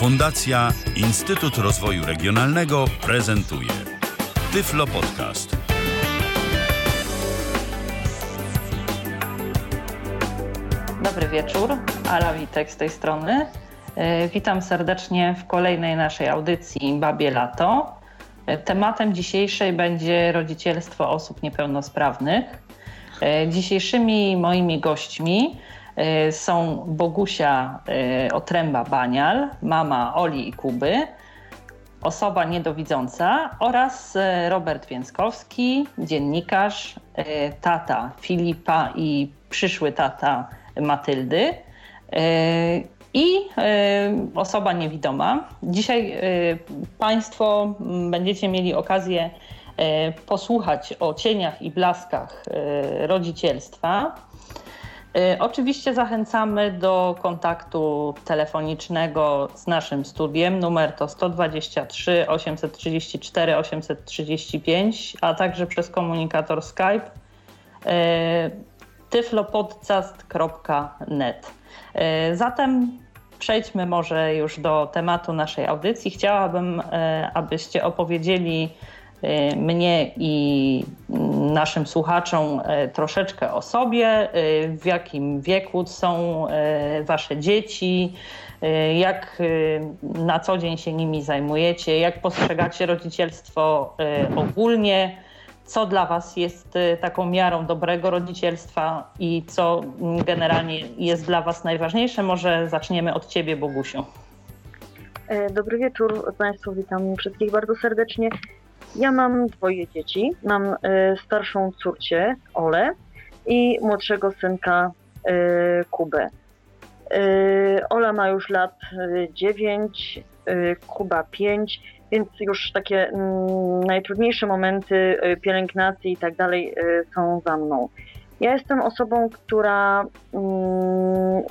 Fundacja Instytut Rozwoju Regionalnego prezentuje Tyflo Podcast. Dobry wieczór, Ala Witek z tej strony. E, witam serdecznie w kolejnej naszej audycji Babie Lato. E, tematem dzisiejszej będzie rodzicielstwo osób niepełnosprawnych. E, dzisiejszymi moimi gośćmi są Bogusia Otręba-Banial, mama Oli i Kuby, osoba niedowidząca oraz Robert Więckowski, dziennikarz, tata Filipa i przyszły tata Matyldy i osoba niewidoma. Dzisiaj Państwo będziecie mieli okazję posłuchać o cieniach i blaskach rodzicielstwa. Oczywiście zachęcamy do kontaktu telefonicznego z naszym studiem. Numer to 123 834 835, a także przez komunikator Skype tyflopodcast.net. Zatem przejdźmy może już do tematu naszej audycji. Chciałabym, abyście opowiedzieli mnie i naszym słuchaczom troszeczkę o sobie, w jakim wieku są wasze dzieci, jak na co dzień się nimi zajmujecie, jak postrzegacie rodzicielstwo ogólnie, co dla was jest taką miarą dobrego rodzicielstwa i co generalnie jest dla was najważniejsze. Może zaczniemy od ciebie, Bogusiu. Dobry wieczór Państwu, witam wszystkich bardzo serdecznie. Ja mam dwoje dzieci. Mam y, starszą córcię Olę i młodszego synka y, Kubę. Y, Ola ma już lat 9, Kuba 5, więc już takie mm, najtrudniejsze momenty pielęgnacji i tak dalej są za mną. Ja jestem osobą, która mm,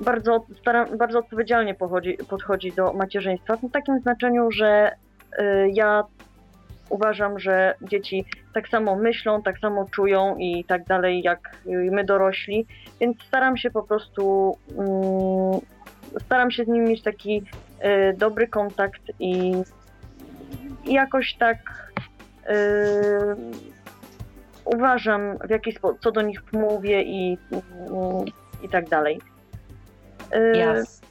bardzo mm, bardzo, odpowiedzialnie pochodzi, podchodzi do macierzyństwa, w takim znaczeniu, że y, ja uważam, że dzieci tak samo myślą, tak samo czują i tak dalej, jak my dorośli, więc staram się po prostu, mm, staram się z nimi mieć taki y, dobry kontakt i, jakoś tak y, uważam, w jaki sposób, co do nich mówię i, i tak dalej. Jasne.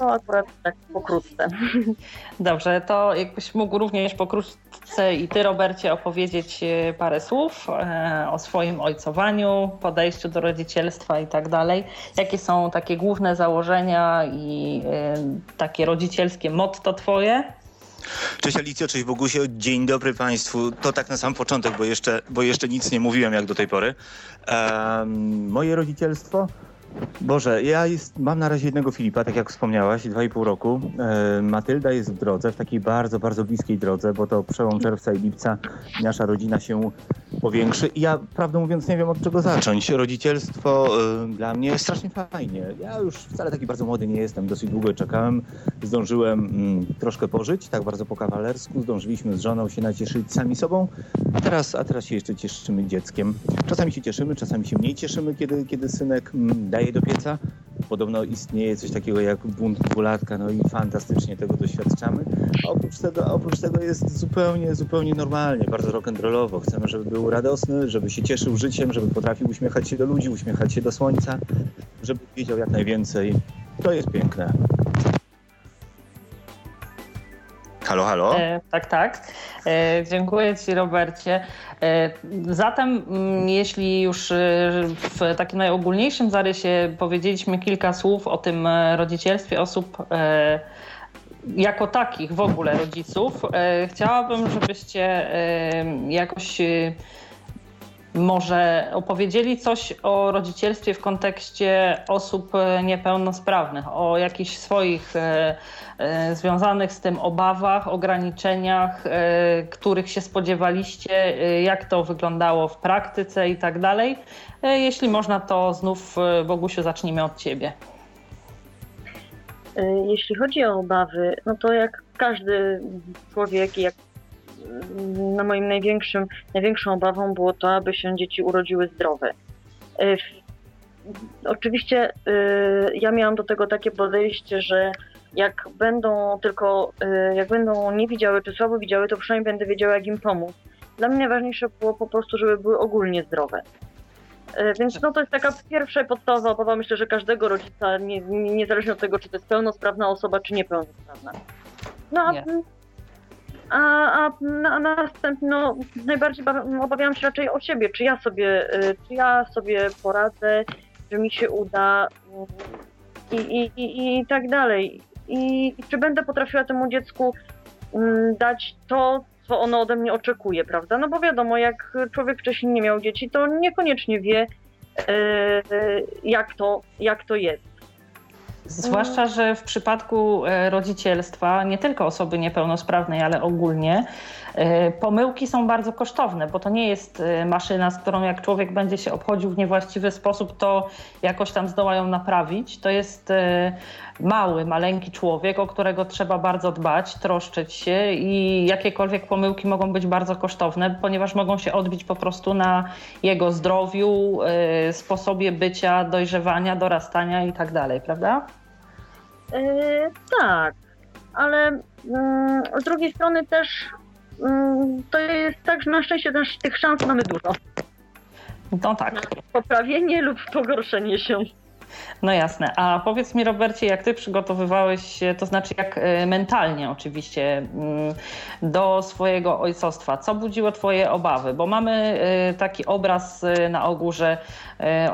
No akurat tak pokrótce. Dobrze, to jakbyś mógł również pokrótce i ty, Robercie, opowiedzieć parę słów o swoim ojcowaniu, podejściu do rodzicielstwa i tak dalej. Jakie są takie główne założenia i takie rodzicielskie motto twoje? Cześć Alicjo, cześć Bogusie, dzień dobry Państwu. To tak na sam początek, bo jeszcze, bo jeszcze nic nie mówiłem jak do tej pory. Um, moje rodzicielstwo Boże, ja jest, mam na razie jednego Filipa, tak jak wspomniałaś, dwa i pół roku. E, Matylda jest w drodze, w takiej bardzo, bardzo bliskiej drodze, bo to przełom czerwca i lipca nasza rodzina się powiększy. I ja, prawdę mówiąc, nie wiem od czego zacząć. Rodzicielstwo e, dla mnie strasznie fajnie. Ja już wcale taki bardzo młody nie jestem, dosyć długo czekałem. Zdążyłem mm, troszkę pożyć, tak bardzo po kawalersku. Zdążyliśmy z żoną się nacieszyć sami sobą, a teraz, a teraz się jeszcze cieszymy dzieckiem. Czasami się cieszymy, czasami się mniej cieszymy, kiedy, kiedy synek mm, daje do pieca. Podobno istnieje coś takiego jak bunt dwulatka, no i fantastycznie tego doświadczamy. A oprócz tego, oprócz tego jest zupełnie, zupełnie normalnie, bardzo rock'n'rollowo. Chcemy, żeby był radosny, żeby się cieszył życiem, żeby potrafił uśmiechać się do ludzi, uśmiechać się do słońca, żeby wiedział jak najwięcej. To jest piękne. Halo, halo? E, tak, tak. E, dziękuję Ci, Robercie. E, zatem, mm, jeśli już e, w takim najogólniejszym zarysie powiedzieliśmy kilka słów o tym e, rodzicielstwie osób e, jako takich w ogóle rodziców, chciałabym, żebyście jakoś może opowiedzieli coś o rodzicielstwie w kontekście osób niepełnosprawnych, o jakichś swoich związanych z tym obawach, ograniczeniach, e, których się spodziewaliście, jak to wyglądało w praktyce i tak dalej. Jeśli można, to znów Bogusiu zacznijmy od ciebie. Jeśli chodzi o obawy, no to jak każdy człowiek, jak no moim największym, największą obawą było to, aby się dzieci urodziły zdrowe. E, oczywiście ja miałam do tego takie podejście, że jak będą tylko, y, jak będą nie widziały czy słabo widziały, to przynajmniej będę wiedziała, jak im pomóc. Dla mnie najważniejsze było po prostu, żeby były ogólnie zdrowe. Y, Więc no to jest taka pierwsza podstawowa obawa, myślę, że każdego rodzica, nie, nie- niezależnie od tego, czy to jest pełnosprawna osoba, czy niepełnosprawna. No a, a, a na, następnie, no, najbardziej ba- obawiałam się raczej o siebie, czy ja sobie, y, czy ja sobie poradzę, że mi się uda i, i, i, i tak dalej. I, I czy będę potrafiła temu dziecku mm, dać to, co ono ode mnie oczekuje, prawda? No bo wiadomo, jak człowiek wcześniej nie miał dzieci, to niekoniecznie wie, e, jak, to, jak to jest. Zwłaszcza, że w przypadku e, rodzicielstwa, nie tylko osoby niepełnosprawnej, ale ogólnie, e, pomyłki są bardzo kosztowne, bo to nie jest e, maszyna, z którą jak człowiek będzie się obchodził w niewłaściwy sposób, to jakoś tam zdoła ją naprawić. To jest e, mały, maleńki człowiek, o którego trzeba bardzo dbać, troszczyć się i jakiekolwiek pomyłki mogą być bardzo kosztowne, ponieważ mogą się odbić po prostu na jego zdrowiu, e, sposobie bycia, dojrzewania, dorastania i tak dalej, prawda? E, tak, ale mm, z drugiej strony też to jest tak, że na szczęście też tych szans mamy dużo. No tak. Poprawienie lub pogorszenie się. No jasne. A powiedz mi, Robercie, jak ty przygotowywałeś się, to znaczy jak e, mentalnie oczywiście, mm, do swojego ojcostwa? Co budziło twoje obawy? Bo mamy e, taki obraz e, na ogół, że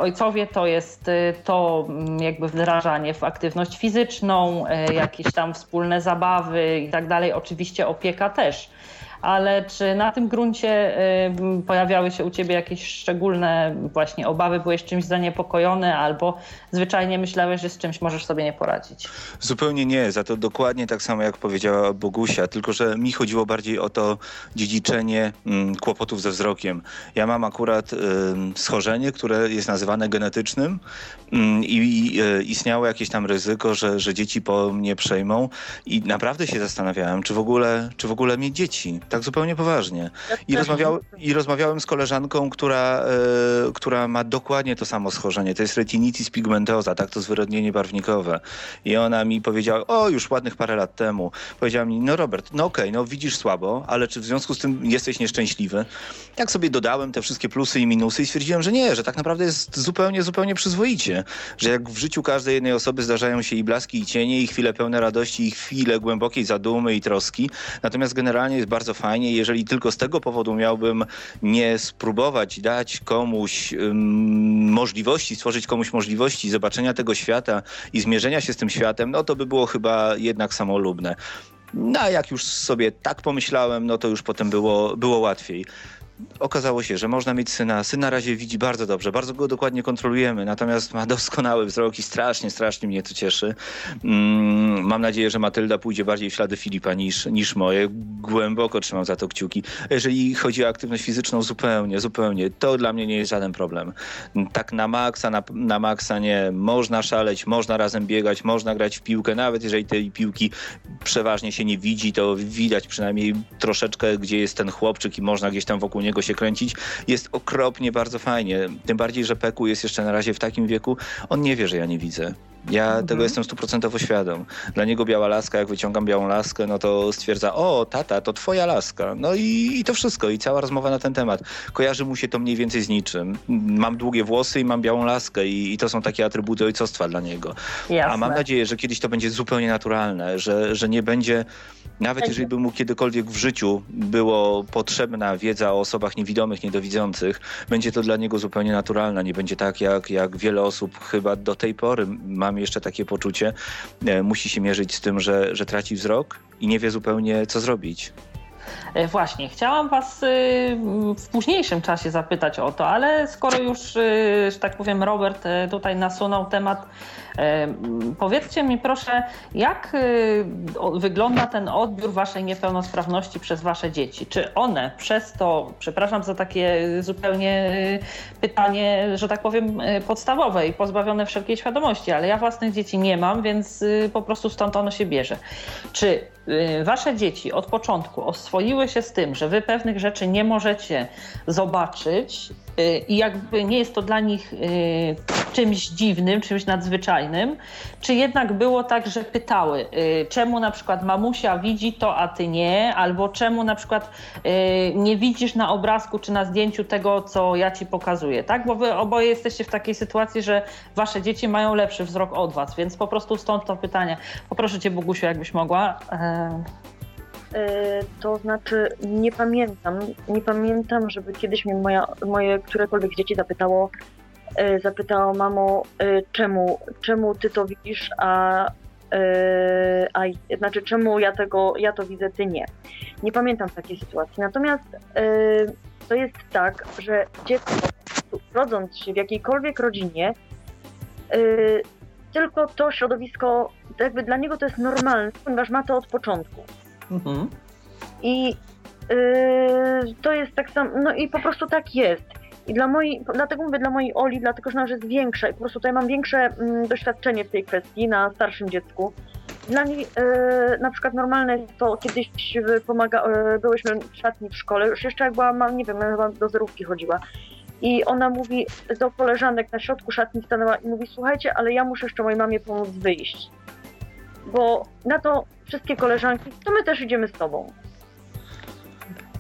ojcowie to jest to mm, jakby wdrażanie w aktywność fizyczną, jakieś tam wspólne zabawy i tak dalej. Oczywiście opieka też. Ale czy na tym gruncie y, pojawiały się u ciebie jakieś szczególne właśnie obawy, byłeś czymś zaniepokojony albo zwyczajnie myślałeś, że z czymś możesz sobie nie poradzić? Zupełnie nie, za to dokładnie tak samo jak powiedziała Bogusia, tylko że mi chodziło bardziej o to dziedziczenie mm, kłopotów ze wzrokiem. Ja mam akurat schorzenie, które jest nazywane genetycznym ym, i y, istniało jakieś tam ryzyko, że, że dzieci po mnie przejmą. I naprawdę się zastanawiałem, czy w ogóle, czy w ogóle mieć dzieci, tak zupełnie poważnie. I, rozmawiał, I rozmawiałem z koleżanką, która, e, która ma dokładnie to samo schorzenie. To jest retinitis pigmentosa, tak to zwyrodnienie barwnikowe. I ona mi powiedziała, o już ładnych parę lat temu, powiedziała mi, no Robert, no okej, no widzisz słabo, ale czy w związku z tym jesteś nieszczęśliwy? Jak sobie dodałem te wszystkie plusy i minusy i stwierdziłem, że nie, że tak naprawdę jest zupełnie, zupełnie przyzwoicie. Że jak w życiu każdej jednej osoby zdarzają się i blaski, i cienie, i chwile pełne radości, i chwile głębokiej zadumy i troski. Natomiast generalnie jest bardzo fajnie. Jeżeli tylko z tego powodu miałbym nie spróbować dać komuś ym, możliwości, stworzyć komuś możliwości zobaczenia tego świata i zmierzenia się z tym światem, no to by było chyba jednak samolubne. No a jak już sobie tak pomyślałem, no to już potem było, było łatwiej. Okazało się, że można mieć syna. Syn na razie widzi bardzo dobrze, bardzo go dokładnie kontrolujemy, natomiast ma doskonały wzrok i strasznie, strasznie mnie to cieszy. Mm, mam nadzieję, że Matylda pójdzie bardziej w ślady Filipa niż, niż moje. Głęboko trzymam za to kciuki. Jeżeli chodzi o aktywność fizyczną, zupełnie, zupełnie. To dla mnie nie jest żaden problem. Tak na maksa, na, na maksa nie. Można szaleć, można razem biegać, można grać w piłkę, nawet jeżeli tej piłki przeważnie się nie widzi, to widać przynajmniej troszeczkę, gdzie jest ten chłopczyk i można gdzieś tam wokół niego się kręcić. Jest okropnie bardzo fajnie. Tym bardziej, że Peku jest jeszcze na razie w takim wieku, on nie wie, że ja nie widzę. Ja Mhm. tego jestem stuprocentowo świadom. Dla niego biała laska, jak wyciągam białą laskę, no to stwierdza, o tata, to twoja laska. No i, i to wszystko, i cała rozmowa na ten temat. Kojarzy mu się to mniej więcej z niczym. Mam długie włosy i mam białą laskę i, i to są takie atrybuty ojcostwa dla niego. Jasne. A mam nadzieję, że kiedyś to będzie zupełnie naturalne, że, że nie będzie, nawet Tak. jeżeli by mu kiedykolwiek w życiu było potrzebna wiedza o osobach niewidomych, niedowidzących, będzie to dla niego zupełnie naturalne. Nie będzie tak, jak, jak wiele osób chyba do tej pory, mam jeszcze takie poczucie, e, musi się mierzyć z tym, że, że traci wzrok i nie wie zupełnie, co zrobić. E, Właśnie, chciałam Was y, w późniejszym czasie zapytać o to, ale skoro już, że tak powiem, Robert tutaj nasunął temat, powiedzcie mi proszę, jak y, wygląda ten odbiór Waszej niepełnosprawności przez Wasze dzieci? Czy one przez to, przepraszam za takie zupełnie y, pytanie, że tak powiem, y, podstawowe i pozbawione wszelkiej świadomości, ale ja własnych dzieci nie mam, więc po prostu stąd ono się bierze. Czy wasze dzieci od początku oswoiły się z tym, że wy pewnych rzeczy nie możecie zobaczyć i jakby nie jest to dla nich y, czymś dziwnym, czymś nadzwyczajnym, czy jednak było tak, że pytały, y, czemu na przykład mamusia widzi to, a ty nie, albo czemu na przykład nie widzisz na obrazku czy na zdjęciu tego, co ja ci pokazuję, tak? Bo wy oboje jesteście w takiej sytuacji, że wasze dzieci mają lepszy wzrok od was, więc po prostu stąd to pytanie. Poproszę cię, Bogusiu, jakbyś mogła. E, to znaczy nie pamiętam, nie pamiętam, żeby kiedyś mnie moja, moje którekolwiek dzieci zapytało, e, zapytało mamo, e, czemu, czemu ty to widzisz, a, a znaczy czemu ja tego, ja to widzę, ty nie. Nie pamiętam takiej sytuacji. Natomiast to jest tak, że dziecko rodząc się w jakiejkolwiek rodzinie, tylko to środowisko, jakby dla niego to jest normalne, ponieważ ma to od początku. Mhm. I yy, to jest tak samo, no i po prostu tak jest. I dla mojej, dlatego mówię dla mojej Oli, dlatego że ona jest większa i po prostu tutaj mam większe mm, doświadczenie w tej kwestii na starszym dziecku. Dla niej yy, na przykład normalne jest to, kiedyś pomaga, yy, byłyśmy w szatni w szkole, już jeszcze jak była, nie wiem, chyba do zerówki chodziła. I ona mówi do koleżanek na środku szatni stanęła i mówi, słuchajcie, ale ja muszę jeszcze mojej mamie pomóc wyjść. Bo na to wszystkie koleżanki, to my też idziemy z tobą.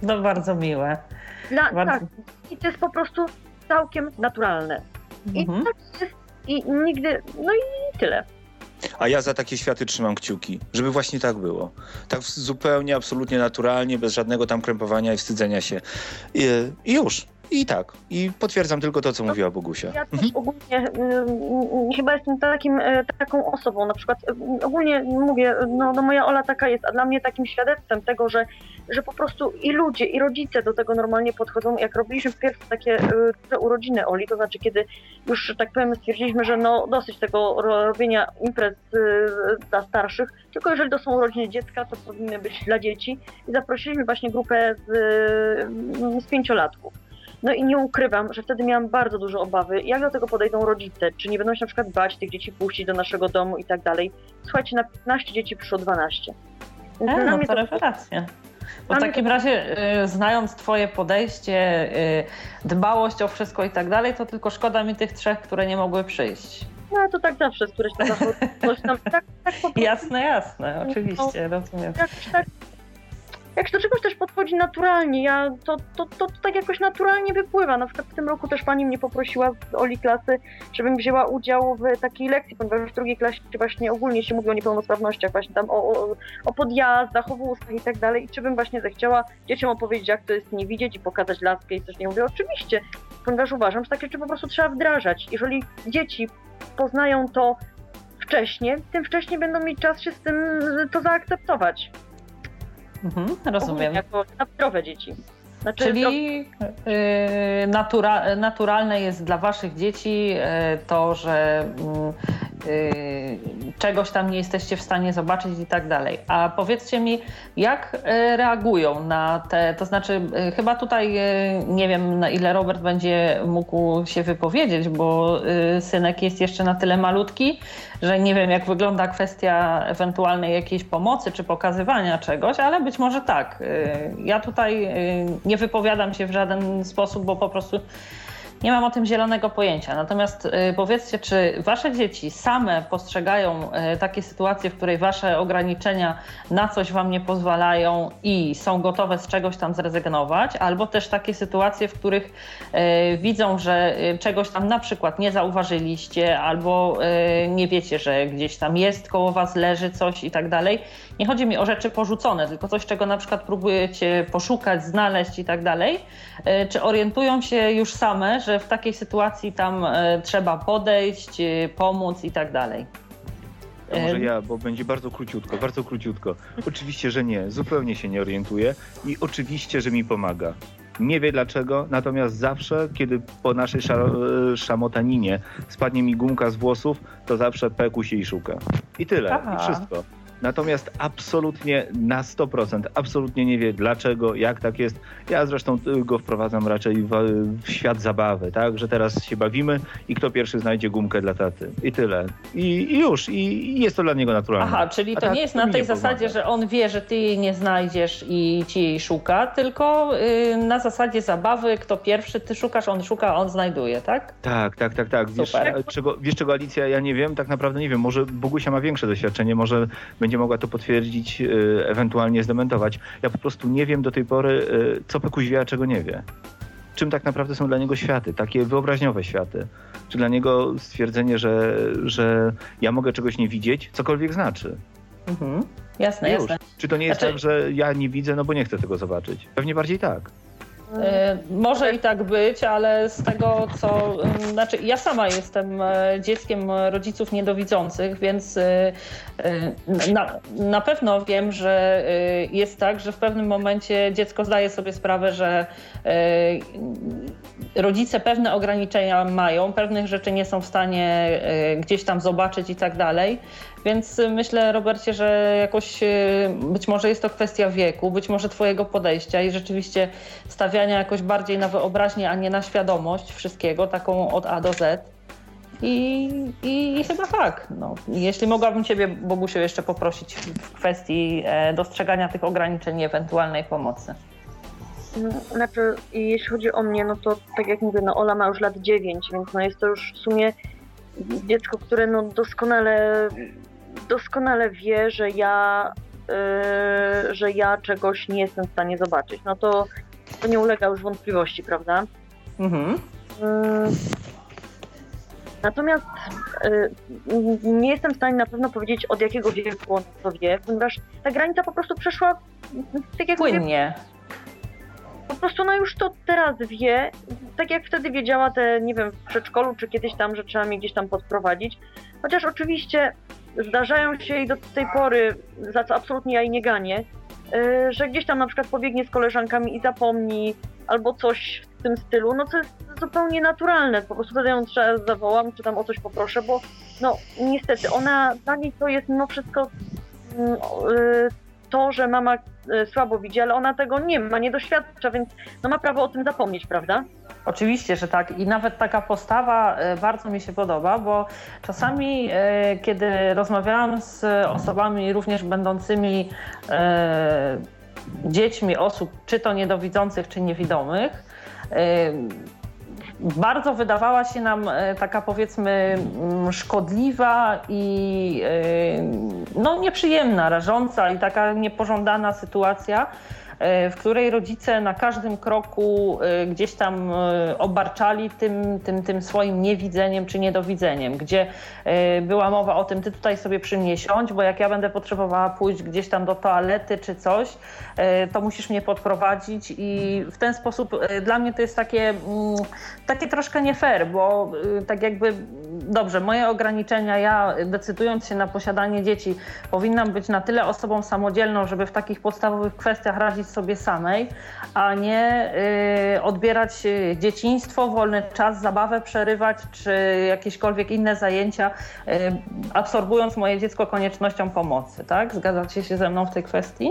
No bardzo miłe. Dla, bardzo... Tak, i to jest po prostu całkiem naturalne. Mhm. I tak jest i nigdy, no i tyle. A ja za takie światy trzymam kciuki, żeby właśnie tak było. Tak zupełnie, absolutnie naturalnie, bez żadnego tam krępowania i wstydzenia się. I, i już. I tak. I potwierdzam tylko to, co no, mówiła Bogusia. Ja też mhm. ogólnie y, chyba jestem takim, y, taką osobą, na przykład y, ogólnie mówię, no, no moja Ola taka jest, a dla mnie takim świadectwem tego, że, że po prostu i ludzie, i rodzice do tego normalnie podchodzą. Jak robiliśmy pierwsze takie y, urodziny Oli, to znaczy kiedy już, tak powiem, stwierdziliśmy, że no dosyć tego robienia imprez y, dla starszych, tylko jeżeli to są urodziny dziecka, to powinny być dla dzieci. I zaprosiliśmy właśnie grupę z, y, z pięciolatków. No i nie ukrywam, że wtedy miałam bardzo dużo obawy, jak do tego podejdą rodzice, czy nie będą się na przykład bać tych dzieci puścić do naszego domu i tak dalej. Słuchajcie, na 15 dzieci przyszło 12. Więc e, no to, to rewelacja. Bo w takim razie, y, znając Twoje podejście, y, dbałość o wszystko i tak dalej, to tylko szkoda mi tych trzech, które nie mogły przyjść. No to tak zawsze, z któreś tam tam. Tak, tak jasne, jasne, oczywiście, no, rozumiem. Tak, tak jak do czegoś też podchodzi naturalnie, ja, to, to, to, to, tak jakoś naturalnie wypływa. Na przykład w tym roku też pani mnie poprosiła z Oli klasy, żebym wzięła udział w takiej lekcji, ponieważ w drugiej klasie właśnie ogólnie się mówi o niepełnosprawnościach, właśnie tam o, o, o podjazdach, o wózkach i tak dalej. I czy bym właśnie zechciała dzieciom opowiedzieć, jak to jest nie widzieć i pokazać laskę i coś nie mówię. Oczywiście, ponieważ uważam, że takie rzeczy po prostu trzeba wdrażać. Jeżeli dzieci poznają to wcześniej, tym wcześniej będą mieć czas się z tym to zaakceptować. Mhm, rozumiem. Jako zdrowe dzieci. Znaczy, Czyli yy, natura, naturalne jest dla waszych dzieci yy, to, że yy, czegoś tam nie jesteście w stanie zobaczyć i tak dalej. A powiedzcie mi, jak y, reagują na te, to znaczy y, chyba tutaj y, nie wiem na ile Robert będzie mógł się wypowiedzieć, bo synek jest jeszcze na tyle malutki, że nie wiem, jak wygląda kwestia ewentualnej jakiejś pomocy czy pokazywania czegoś, ale być może tak. Y, ja tutaj y, nie wypowiadam się w żaden sposób, bo po prostu nie mam o tym zielonego pojęcia. Natomiast y, powiedzcie, czy wasze dzieci same postrzegają y, takie sytuacje, w której wasze ograniczenia na coś wam nie pozwalają i są gotowe z czegoś tam zrezygnować, albo też takie sytuacje, w których y, widzą, że czegoś tam na przykład nie zauważyliście, albo nie wiecie, że gdzieś tam jest koło was, leży coś i tak dalej. Nie chodzi mi o rzeczy porzucone, tylko coś, czego na przykład próbujecie poszukać, znaleźć i tak dalej. Czy orientują się już same, że w takiej sytuacji tam e, trzeba podejść, e, pomóc i tak dalej. To może ja, bo będzie bardzo króciutko, bardzo króciutko. Oczywiście, że nie, zupełnie się nie orientuję i oczywiście, że mi pomaga. Nie wie dlaczego, natomiast zawsze, kiedy po naszej e, szamotaninie spadnie mi gumka z włosów, to zawsze peku się i szuka. I tyle, Aha. i wszystko. Natomiast absolutnie na 100%, absolutnie nie wie dlaczego, jak tak jest. Ja zresztą go wprowadzam raczej w, w świat zabawy, tak? Że teraz się bawimy i kto pierwszy znajdzie gumkę dla taty. I tyle. I, i już. I, I jest to dla niego naturalne. Aha, czyli to tak, nie jest na tej zasadzie, że on wie, że ty jej nie znajdziesz i ci jej szuka, tylko y, na zasadzie zabawy, kto pierwszy, ty szukasz, on szuka, on znajduje, tak? Tak, tak, tak, tak. Wiesz Super. czego, wiesz czego, Alicja, ja nie wiem, tak naprawdę nie wiem. Może Bogusia ma większe doświadczenie, może będzie mogła to potwierdzić, y, ewentualnie zdementować. Ja po prostu nie wiem do tej pory, y, co Pekuś wie, a czego nie wie. Czym tak naprawdę są dla niego światy, takie wyobraźniowe światy. Czy dla niego stwierdzenie, że, że ja mogę czegoś nie widzieć, cokolwiek znaczy. Mhm. Jasne, Już. jasne. Czy to nie jest Znaczy- tak, że ja nie widzę, no bo nie chcę tego zobaczyć? Pewnie bardziej tak. E, Może i tak być, ale z tego co. ym, Znaczy, ja sama jestem e, dzieckiem rodziców niedowidzących, więc na, na pewno wiem, że jest tak, że w pewnym momencie dziecko zdaje sobie sprawę, że rodzice pewne ograniczenia mają, pewnych rzeczy nie są w stanie gdzieś tam zobaczyć i tak dalej. Więc myślę, Robercie, że jakoś e, być może jest to kwestia wieku, być może Twojego podejścia i rzeczywiście stawiania jakoś bardziej na wyobraźnię, a nie na świadomość wszystkiego, taką od A do Z. I, i, i chyba tak. No. Jeśli mogłabym Ciebie, Bogusiu, jeszcze poprosić w kwestii e, dostrzegania tych ograniczeń i ewentualnej pomocy. No, Znaczy, jeśli chodzi o mnie, no to tak jak mówię, no Ola ma już lat 9, więc no jest to już w sumie dziecko, które no doskonale, doskonale wie, że ja, yy, że ja czegoś nie jestem w stanie zobaczyć. No to, to nie ulega już wątpliwości, prawda? Mhm. Mm. Natomiast y, nie jestem w stanie na pewno powiedzieć, od jakiego wieku on to wie, ponieważ ta granica po prostu przeszła, tak jak Płynnie. po prostu ona już to teraz wie, tak jak wtedy wiedziała te, nie wiem, w przedszkolu czy kiedyś tam, że trzeba mnie gdzieś tam podprowadzić. Chociaż oczywiście zdarzają się i do tej pory, za co absolutnie ja jej nie ganię, yy, że gdzieś tam na przykład pobiegnie z koleżankami i zapomni albo coś w tym stylu, no to jest zupełnie naturalne. Po prostu wtedy ją zawołam, czy tam o coś poproszę, bo no niestety ona, dla niej to jest mimo wszystko mm, yy, to, że mama y, słabo widzi, ale ona tego nie ma, nie doświadcza, więc no ma prawo o tym zapomnieć, prawda? Oczywiście, że tak. I nawet taka postawa e, bardzo mi się podoba, bo czasami, e, kiedy rozmawiałam z osobami również będącymi e, dziećmi osób, czy to niedowidzących, czy niewidomych, e, bardzo wydawała się nam e, taka powiedzmy mm, szkodliwa i e, no, nieprzyjemna, rażąca i taka niepożądana sytuacja, w której rodzice na każdym kroku e, gdzieś tam e, obarczali tym, tym, tym swoim niewidzeniem czy niedowidzeniem, gdzie e, była mowa o tym, ty tutaj sobie przy mnie siądź, bo jak ja będę potrzebowała pójść gdzieś tam do toalety czy coś, e, to musisz mnie podprowadzić i w ten sposób e, dla mnie to jest takie, mm, takie troszkę nie fair, bo e, tak jakby dobrze, moje ograniczenia, ja decydując się na posiadanie dzieci, powinnam być na tyle osobą samodzielną, żeby w takich podstawowych kwestiach radzić sobie samej, a nie y, odbierać y, dzieciństwo, wolny czas, zabawę przerywać, czy jakiekolwiek inne zajęcia, y, absorbując moje dziecko koniecznością pomocy. Tak? Zgadzacie się ze mną w tej kwestii?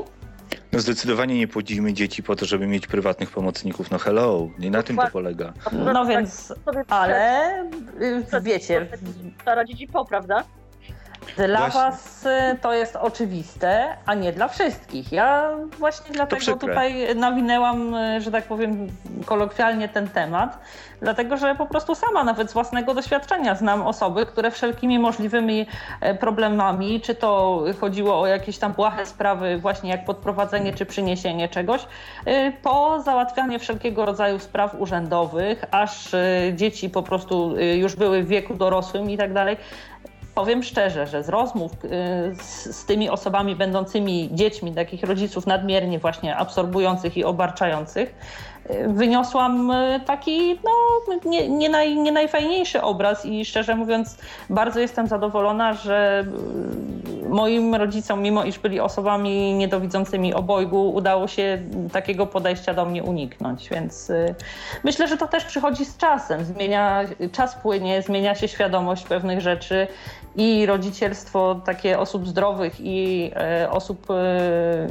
No zdecydowanie nie płodzimy dzieci po to, żeby mieć prywatnych pomocników. No hello, nie na tym to polega. No więc, Tak sobie ale wiecie, Stara dzieci po, prawda? Dla Właśnie. Was y, to jest oczywiste, a nie dla wszystkich. Ja właśnie dlatego tutaj nawinęłam, y, że tak powiem kolokwialnie ten temat, dlatego że po prostu sama nawet z własnego doświadczenia znam osoby, które wszelkimi możliwymi e, problemami, czy to chodziło o jakieś tam błahe sprawy właśnie jak podprowadzenie czy przyniesienie czegoś, y, po załatwianie wszelkiego rodzaju spraw urzędowych, aż dzieci po prostu już były w wieku dorosłym i tak dalej, Powiem szczerze, że z rozmów y, z, z tymi osobami będącymi dziećmi takich rodziców nadmiernie właśnie absorbujących i obarczających, wyniosłam taki no, nie, nie, naj, nie najfajniejszy obraz i szczerze mówiąc bardzo jestem zadowolona, że moim rodzicom, mimo iż byli osobami niedowidzącymi obojgu, udało się takiego podejścia do mnie uniknąć. Więc y, myślę, że to też przychodzi z czasem. Zmienia, czas płynie, zmienia się świadomość pewnych rzeczy i rodzicielstwo takie osób zdrowych i e, osób e,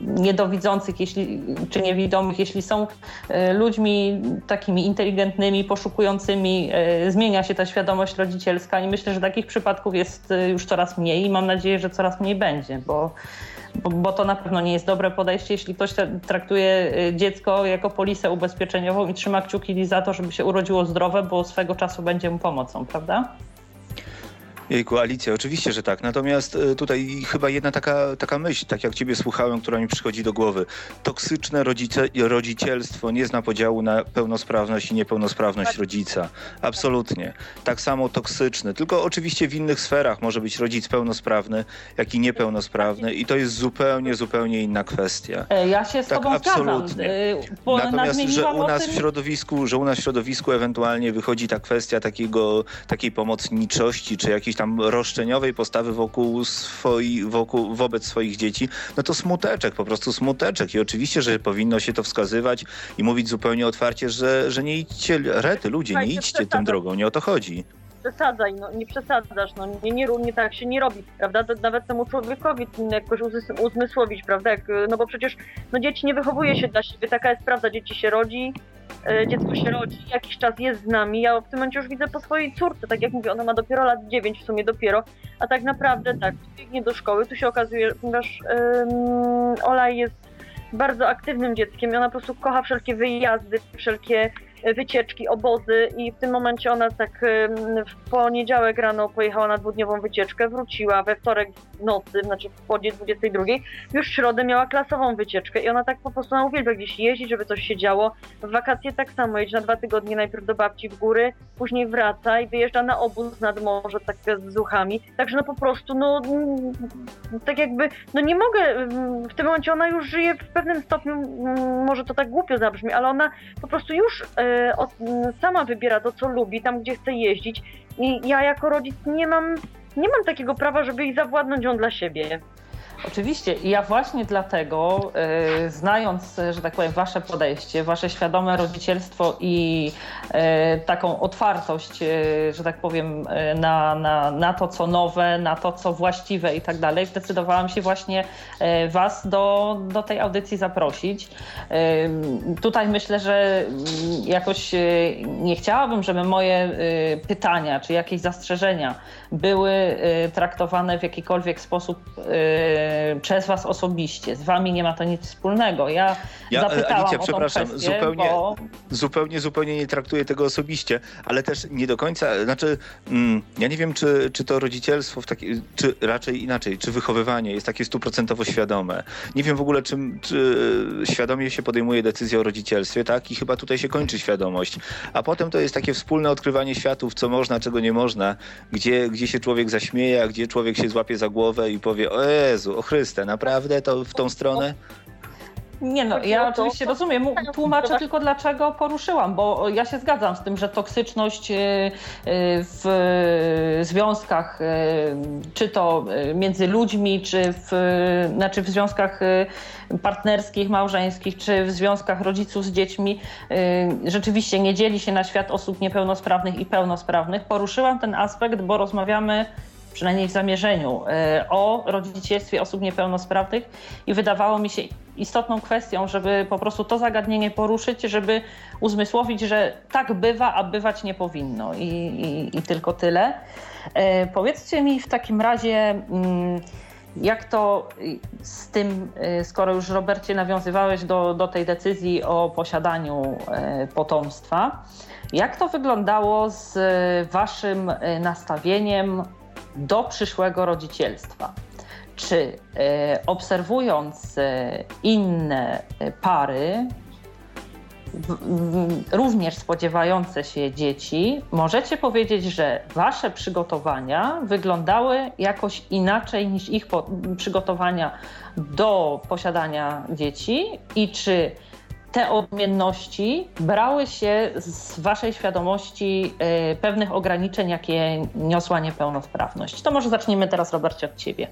niedowidzących jeśli, czy niewidomych, jeśli są e, ludźmi takimi inteligentnymi, poszukującymi, zmienia się ta świadomość rodzicielska i myślę, że takich przypadków jest już coraz mniej i mam nadzieję, że coraz mniej będzie, bo bo, bo, to na pewno nie jest dobre podejście, jeśli ktoś traktuje dziecko jako polisę ubezpieczeniową i trzyma kciuki za to, żeby się urodziło zdrowe, bo swego czasu będzie mu pomocą, prawda? Jejku, Alicja, oczywiście, że tak. Natomiast e, tutaj chyba jedna taka, taka myśl, tak jak ciebie słuchałem, która mi przychodzi do głowy. Toksyczne rodzice, rodzicielstwo nie zna podziału na pełnosprawność i niepełnosprawność tak. rodzica. Absolutnie. Tak samo toksyczne. Tylko oczywiście w innych sferach może być rodzic pełnosprawny, jak i niepełnosprawny i to jest zupełnie, zupełnie inna kwestia. E, ja się z tak, tobą absolutnie. zgadzam. E, Natomiast, że u nas w środowisku, że u nas w środowisku ewentualnie wychodzi ta kwestia takiego, takiej pomocniczości, czy jakiejś tam roszczeniowej postawy wokół swoi, wokół, wobec swoich dzieci, no to smuteczek, po prostu smuteczek. I oczywiście, że powinno się to wskazywać i mówić zupełnie otwarcie, że, że nie idźcie, rety ludzie, nie idźcie tą drogą, nie o to chodzi przesadzaj, no nie przesadzasz, no nie, nie, nie tak się nie robi, prawda? To nawet temu człowiekowi jakoś uzmysłowić, prawda? Jak, no bo przecież no dzieci nie wychowuje się dla siebie, taka jest prawda, dzieci się rodzi, E, dziecko się rodzi, jakiś czas jest z nami. Ja w tym momencie już widzę po swojej córce, tak jak mówię, ona ma dopiero lat 9 w sumie dopiero, a tak naprawdę tak, biegnie do szkoły, tu się okazuje, ponieważ um, Ola jest bardzo aktywnym dzieckiem i ona po prostu kocha wszelkie wyjazdy, wszelkie wycieczki, obozy i w tym momencie ona tak w poniedziałek rano pojechała na dwudniową wycieczkę, wróciła we wtorek w nocy, znaczy w podzie 22, już w środę miała klasową wycieczkę i ona tak po prostu, ona uwielbia gdzieś jeździć, żeby coś się działo. W wakacje tak samo, jedzie na dwa tygodnie najpierw do babci w góry, później wraca i wyjeżdża na obóz nad morze, tak z zuchami. Także no po prostu, no mm, tak jakby, no nie mogę, mm, w tym momencie ona już żyje w pewnym stopniu, mm, może to tak głupio zabrzmi, ale ona po prostu już e, sama wybiera to, co lubi, tam, gdzie chce jeździć. I ja jako rodzic nie mam, nie mam takiego prawa, żeby jej zawładnąć ją dla siebie. Oczywiście. I ja właśnie dlatego, e, znając, że tak powiem, wasze podejście, wasze świadome rodzicielstwo i e, taką otwartość, e, że tak powiem, na, na, na to, co nowe, na to, co właściwe i tak dalej, zdecydowałam się właśnie was do, do tej audycji zaprosić. Tutaj myślę, że mm, jakoś nie chciałabym, żeby moje pytania czy jakieś zastrzeżenia były traktowane w jakikolwiek sposób przez was osobiście. Z wami nie ma to nic wspólnego. Ja, ja zapytałam Alicja, o przepraszam, kwestię, zupełnie, bo... zupełnie, zupełnie nie traktuję tego osobiście, ale też nie do końca, znaczy mm, ja nie wiem, czy, czy to rodzicielstwo, w taki, czy raczej inaczej, czy wychowywanie jest takie stuprocentowo świadome. Nie wiem w ogóle, czy, czy świadomie się podejmuje decyzję o rodzicielstwie, tak? I chyba tutaj się kończy świadomość. A potem to jest takie wspólne odkrywanie światów, co można, czego nie można, gdzie, gdzie się człowiek zaśmieje, a gdzie człowiek się złapie za głowę i powie, o Jezu, o Chryste, naprawdę to w tą stronę? Nie no, ja oczywiście rozumiem, tłumaczę tylko dlaczego poruszyłam, bo ja się zgadzam z tym, że toksyczność y, y, w związkach, y, czy to między ludźmi, czy w, znaczy w związkach partnerskich, małżeńskich, czy w związkach rodziców z dziećmi, rzeczywiście nie dzieli się na świat osób niepełnosprawnych i pełnosprawnych. Poruszyłam ten aspekt, bo rozmawiamy przynajmniej w zamierzeniu, e, o rodzicielstwie osób niepełnosprawnych i wydawało mi się istotną kwestią, żeby po prostu to zagadnienie poruszyć, żeby uzmysłowić, że tak bywa, a bywać nie powinno i, i, i tylko tyle. E, powiedzcie mi w takim razie, mm, jak to z tym, e, skoro już Robercie nawiązywałeś do, do tej decyzji o posiadaniu potomstwa, jak to wyglądało z waszym nastawieniem do przyszłego rodzicielstwa. Czy e, obserwując e, inne e, pary, również spodziewające się dzieci, możecie powiedzieć, że wasze przygotowania wyglądały jakoś inaczej niż ich przygotowania do posiadania dzieci i czy te odmienności brały się z waszej świadomości pewnych ograniczeń, jakie niosła niepełnosprawność? To może zacznijmy teraz, Robercie, od ciebie.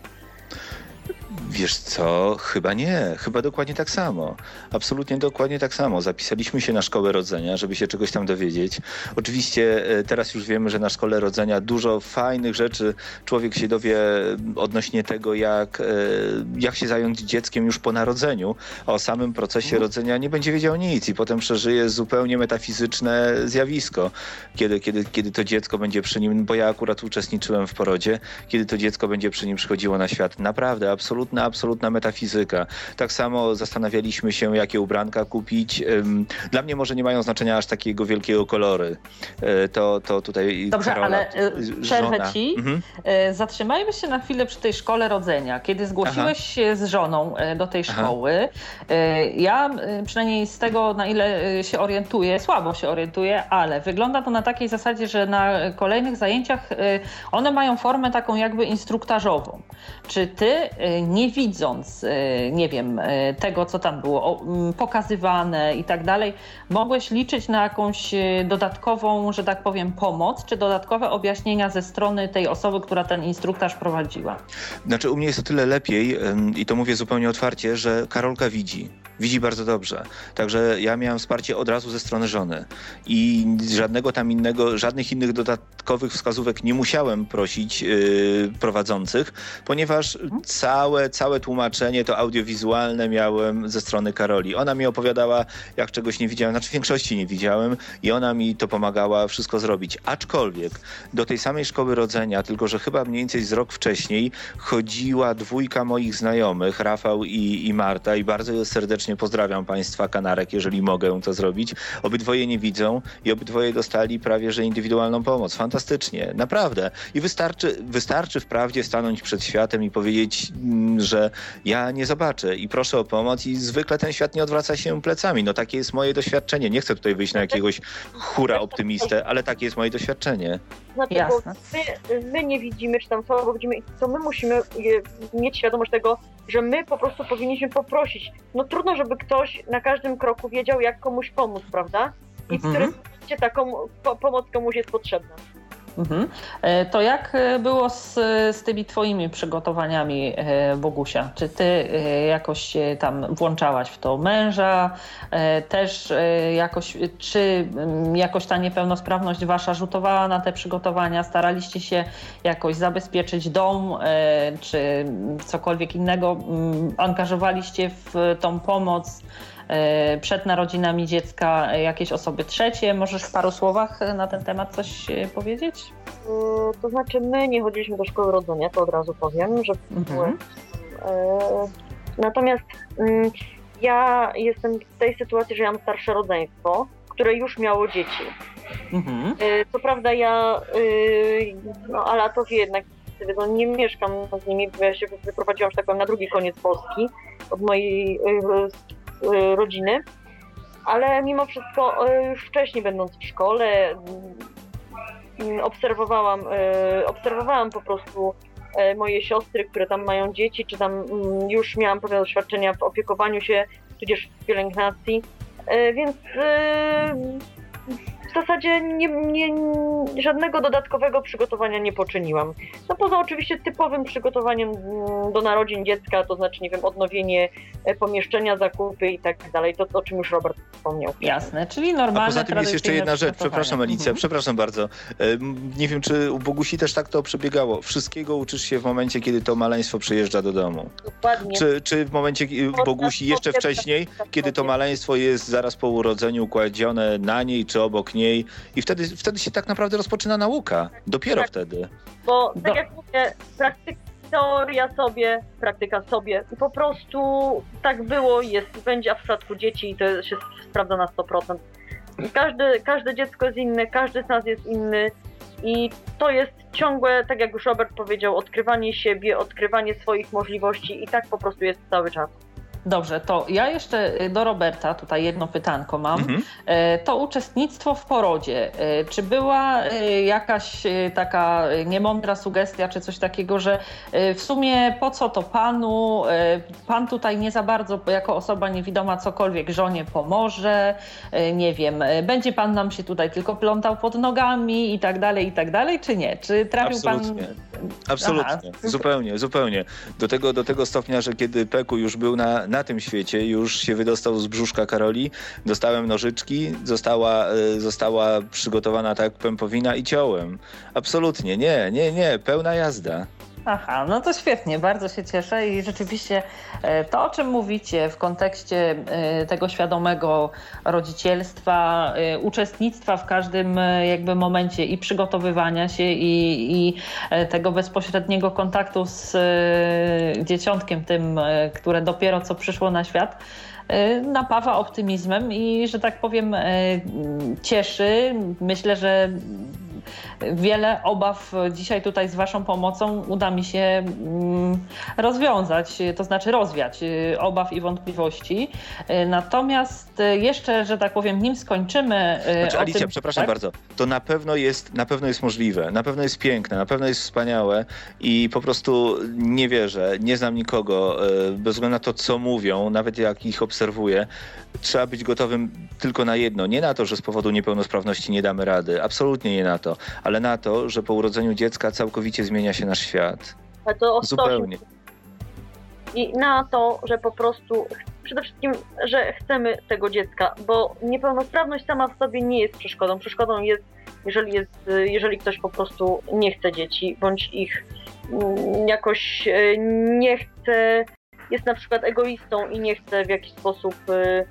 Wiesz co? Chyba nie. Chyba dokładnie tak samo. Absolutnie dokładnie tak samo. Zapisaliśmy się na szkołę rodzenia, żeby się czegoś tam dowiedzieć. Oczywiście e, teraz już wiemy, że na szkole rodzenia dużo fajnych rzeczy człowiek się dowie odnośnie tego, jak, e, jak się zająć dzieckiem już po narodzeniu, a o samym procesie mhm. rodzenia nie będzie wiedział nic i potem przeżyje zupełnie metafizyczne zjawisko, kiedy, kiedy, kiedy to dziecko będzie przy nim, bo ja akurat uczestniczyłem w porodzie, kiedy to dziecko będzie przy nim przychodziło na świat. Naprawdę, absolutna absolutna metafizyka. Tak samo zastanawialiśmy się, jakie ubranka kupić. Dla mnie może nie mają znaczenia aż takiego wielkiego kolory. E, to, to tutaj Dobrze, Karola, ale e, przerwę żona. ci. Mhm. E, zatrzymajmy się na chwilę przy tej szkole rodzenia. Kiedy zgłosiłeś Aha. się z żoną do tej szkoły, Aha. ja przynajmniej z tego, na ile się orientuję, słabo się orientuję, ale wygląda to na takiej zasadzie, że na kolejnych zajęciach one mają formę taką jakby instruktażową. Czy ty nie widząc, e, nie wiem, e, tego, co tam było pokazywane i tak dalej, mogłeś liczyć na jakąś e, dodatkową, że tak powiem, pomoc, czy dodatkowe objaśnienia ze strony tej osoby, która ten instruktaż prowadziła? Znaczy, u mnie jest o tyle lepiej i to mówię zupełnie otwarcie, że Karolka widzi widzi bardzo dobrze. Także ja miałem wsparcie od razu ze strony żony i żadnego tam innego, żadnych innych dodatkowych wskazówek nie musiałem prosić prowadzących, ponieważ całe, całe tłumaczenie to audiowizualne miałem ze strony Karoli. Ona mi opowiadała, jak czegoś nie widziałem, znaczy w większości nie widziałem i ona mi to pomagała wszystko zrobić. Aczkolwiek do tej samej szkoły rodzenia, tylko że chyba mniej więcej z rok wcześniej chodziła dwójka moich znajomych, Rafał i, i Marta i bardzo serdecznie pozdrawiam Państwa Kanarek, jeżeli mogę to zrobić. Obydwoje nie widzą i obydwoje dostali prawie że indywidualną pomoc. Fantastycznie, naprawdę. I wystarczy, wystarczy wprawdzie stanąć przed światem i powiedzieć, mm, że ja nie zobaczę i proszę o pomoc i zwykle ten świat nie odwraca się plecami. No takie jest moje doświadczenie. Nie chcę tutaj wyjść na jakiegoś hura optymistę, ale takie jest moje doświadczenie. Znaczy, Jasne. my, my nie widzimy, czy tam słabo widzimy, to my musimy mieć świadomość tego, że my po prostu powinniśmy poprosić. No trudno, żeby ktoś na każdym kroku wiedział, jak komuś pomóc, prawda? I w mhm. którym momencie taką pomoc komuś jest potrzebna. Mhm. E, to jak e, było z, z tymi twoimi przygotowaniami, e, Bogusia? Czy ty jakoś tam włączałaś w to męża? Też jakoś, czy jakoś ta niepełnosprawność wasza rzutowała na te przygotowania? Staraliście się jakoś zabezpieczyć dom, czy cokolwiek innego? Angażowaliście w tą pomoc? E, przed narodzinami dziecka jakieś osoby trzecie. Możesz w paru słowach na ten temat coś e, powiedzieć? E, to znaczy, my nie chodziliśmy do szkoły rodzenia, to od razu powiem, że. Mhm. Natomiast mm, ja jestem w tej sytuacji, że ja mam starsze rodzeństwo, które już miało dzieci. Mhm. Co prawda ja, no a latowie jednak nie mieszkam z nimi, bo ja się wyprowadziłam, że tak powiem, na drugi koniec Polski od mojej rodziny, ale mimo wszystko y, już wcześniej będąc w szkole mm, obserwowałam, y, obserwowałam po prostu moje siostry, które tam mają dzieci, czy tam mm, już miałam pewne doświadczenia w opiekowaniu się, tudzież w pielęgnacji, więc w zasadzie nie, nie, żadnego dodatkowego przygotowania nie poczyniłam. No poza oczywiście typowym przygotowaniem mm, do narodzin dziecka, to znaczy, nie wiem, odnowienie e, pomieszczenia, zakupy i tak dalej, to o czym już Robert wspomniał. Jasne, czyli normalne A poza tym jest jeszcze jedna rzecz, przepraszam Alicja, mhm. przepraszam bardzo. E, nie wiem, czy u Bogusi też tak to przebiegało. Wszystkiego uczysz się w momencie, kiedy to maleństwo przyjeżdża do domu. Dokładnie. Czy, czy w momencie w Bogusi jeszcze wcześniej, kiedy to maleństwo jest zaraz po urodzeniu kładzione na niej czy obok niej, i wtedy, wtedy się tak naprawdę rozpoczyna nauka. Dopiero tak, wtedy. Bo tak Do... jak mówię, praktyka, teoria sobie, praktyka sobie. I po prostu tak było, jest, będzie w przypadku dzieci i to się sprawdza na 100%. Każde, każde dziecko jest inne, każdy z nas jest inny i to jest ciągłe, tak jak już Robert powiedział, odkrywanie siebie, odkrywanie swoich możliwości i tak po prostu jest cały czas. Dobrze, to ja jeszcze y, do Roberta tutaj jedno pytanko mam. Mhm. E, to uczestnictwo w porodzie. E, czy była y, jakaś y, taka niemądra sugestia, czy coś takiego, że w sumie po co to panu? Pan tutaj nie za bardzo jako osoba niewidoma cokolwiek żonie pomoże, nie wiem, będzie pan nam się tutaj tylko plątał pod nogami i tak dalej, i tak dalej, czy nie? Czy trafił Absolutnie. pan... Absolutnie, Aha. zupełnie, zupełnie. Do tego, do tego stopnia, że kiedy Peku już był na, na tym świecie, już się wydostał z brzuszka Karoli, dostałem nożyczki, została, e, została przygotowana tak pępowina i ciąłem. Absolutnie, nie, nie, nie, pełna jazda. Aha, no to świetnie, bardzo się cieszę i rzeczywiście e, to, o czym mówicie w kontekście e, tego świadomego rodzicielstwa, e, uczestnictwa w każdym jakby momencie i przygotowywania się i, i tego bezpośredniego kontaktu z dzieciątkiem tym, które dopiero co przyszło na świat, napawa optymizmem i, że tak powiem, cieszy. Myślę, że wiele obaw dzisiaj tutaj z Waszą pomocą uda mi się mm, rozwiązać, to znaczy rozwiać y, obaw i wątpliwości. Y, natomiast y, jeszcze, że tak powiem, nim skończymy. Znaczy, Alicja, tym, przepraszam tak? bardzo, to na pewno, jest, na pewno jest możliwe, na pewno jest piękne, na pewno jest wspaniałe i po prostu nie wierzę, nie znam nikogo, bez względu na to, co mówią, nawet jak ich obserwuję, trzeba być gotowym tylko na jedno. Nie na to, że z powodu niepełnosprawności nie damy rady, absolutnie nie na to, ale na to, że po urodzeniu dziecka całkowicie zmienia się nasz świat. Ale to Zupełnie. I na to, że po prostu przede wszystkim, że chcemy tego dziecka, bo niepełnosprawność sama w sobie nie jest przeszkodą. Przeszkodą jest, jeżeli, jest, jeżeli ktoś po prostu nie chce dzieci, bądź ich mm, jakoś e, nie chce, jest na przykład egoistą i nie chce w jakiś sposób e,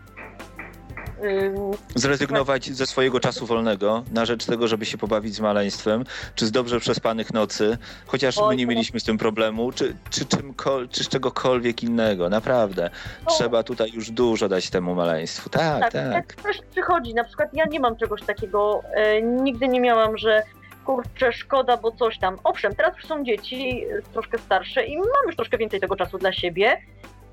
Zrezygnować ze swojego czasu wolnego na rzecz tego, żeby się pobawić z maleństwem, czy z dobrze przespanych nocy, chociaż my nie mieliśmy z tym problemu, czy, czy, czymkol, czy z czegokolwiek innego, naprawdę. Trzeba tutaj już dużo dać temu maleństwu. Tak, tak. tak. też przychodzi, na przykład ja nie mam czegoś takiego, e, nigdy nie miałam, że kurczę, szkoda, bo coś tam. Owszem, teraz już są dzieci e, troszkę starsze i mam już troszkę więcej tego czasu dla siebie,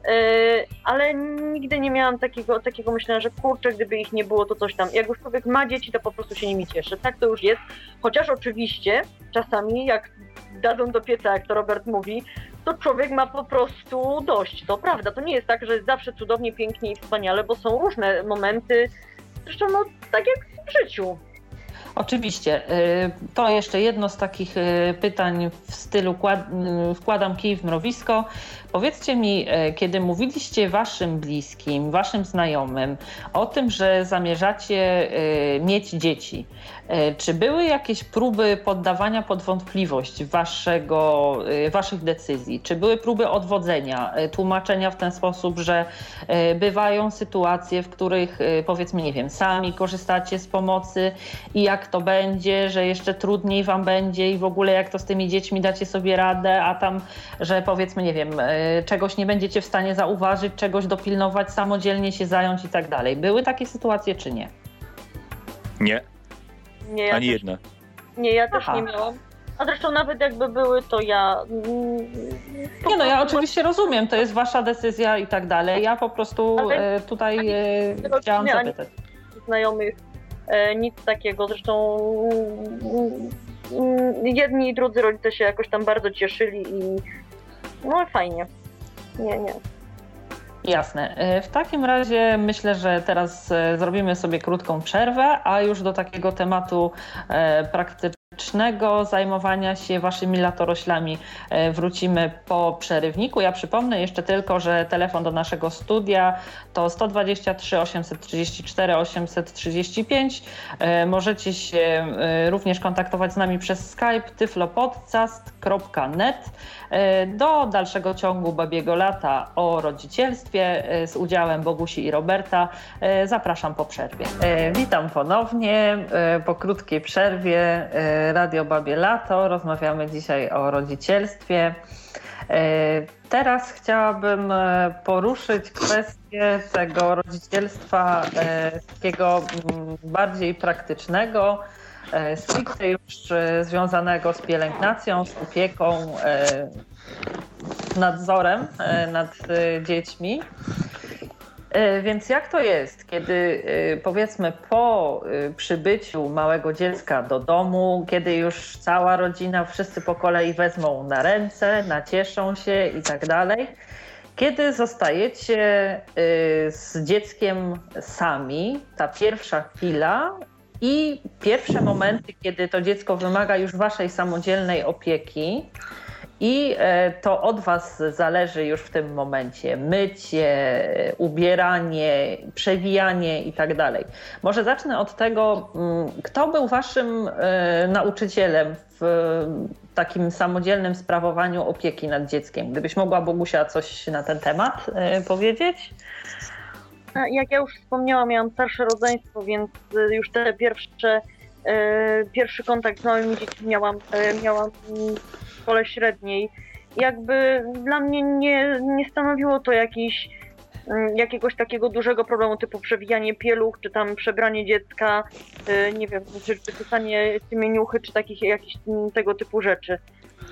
E, ale nigdy nie miałam takiego, takiego myślenia, że kurczę, gdyby ich nie było, to coś tam. Jak już człowiek ma dzieci, to po prostu się nimi cieszy. Tak to już jest. Chociaż oczywiście czasami, jak dadzą do pieca, jak to Robert mówi, to człowiek ma po prostu dość. To prawda, to nie jest tak, że jest zawsze cudownie, pięknie i wspaniale, bo są różne momenty, zresztą no, tak jak w życiu. Oczywiście. Y, to jeszcze jedno z takich y, pytań w stylu y, wkładam kij w mrowisko. Powiedzcie mi, kiedy mówiliście waszym bliskim, waszym znajomym o tym, że zamierzacie mieć dzieci, czy były jakieś próby poddawania pod wątpliwość waszego, waszych decyzji? Czy były próby odwodzenia, tłumaczenia w ten sposób, że bywają sytuacje, w których powiedzmy, nie wiem, sami korzystacie z pomocy i jak to będzie, że jeszcze trudniej wam będzie i w ogóle jak to z tymi dziećmi dacie sobie radę, a tam, że powiedzmy, nie wiem, czegoś nie będziecie w stanie zauważyć, czegoś dopilnować, samodzielnie się zająć i tak dalej. Były takie sytuacje czy nie? Nie. Nie ja Ani też, jedna. Nie, ja też Aha. nie miałam. A zresztą nawet jakby były, to ja. Mm, nie no, ja oczywiście rozumiem, to jest wasza decyzja i tak dalej. Ja po prostu Ale y, tutaj y, chciałam zapytać. Znajomych e, nic takiego. Zresztą mm, jedni i drudzy rodzice się jakoś tam bardzo cieszyli i no fajnie nie, nie. Jasne. E, w takim razie myślę, że teraz e, zrobimy sobie krótką przerwę, a już do takiego tematu e, praktycznego zajmowania się waszymi latoroślami wrócimy po przerywniku. Ja przypomnę jeszcze tylko, że telefon do naszego studia to 123 834 835. Możecie się również kontaktować z nami przez Skype tyflopodcast.net. E, do dalszego ciągu Babiego Lata o rodzicielstwie e, z udziałem Bogusi i Roberta. E, zapraszam po przerwie. Witam ponownie po krótkiej przerwie Radio Babie Lato. Rozmawiamy dzisiaj o rodzicielstwie. Teraz chciałabym poruszyć kwestię tego rodzicielstwa takiego mm, bardziej praktycznego, E, stricte już e, związanego z pielęgnacją, z opieką, e, nadzorem nad dziećmi. E, więc jak to jest, kiedy e, powiedzmy po e, przybyciu małego dziecka do domu, kiedy już cała rodzina, wszyscy po kolei wezmą na ręce, nacieszą się i tak dalej, kiedy zostajecie z dzieckiem sami, ta pierwsza chwila i pierwsze momenty, kiedy to dziecko wymaga już waszej samodzielnej opieki, i e, to od Was zależy już w tym momencie mycie, ubieranie, przewijanie i tak dalej. Może zacznę od tego, mm, kto był Waszym e, nauczycielem w takim samodzielnym sprawowaniu opieki nad dzieckiem? Gdybyś mogła, Bogusia, coś na ten temat e, powiedzieć? Jak ja już wspomniałam, miałam starsze rodzeństwo, więc już te pierwsze, pierwszy kontakt z małymi dziećmi miałam, miałam szkole średniej. Jakby dla mnie nie, nie stanowiło to jakiś, mm, jakiegoś takiego dużego problemu typu przewijanie pieluch, czy tam przebranie dziecka, y, nie wiem, czy, czy pisanie czy takich jakichś mm, tego typu rzeczy.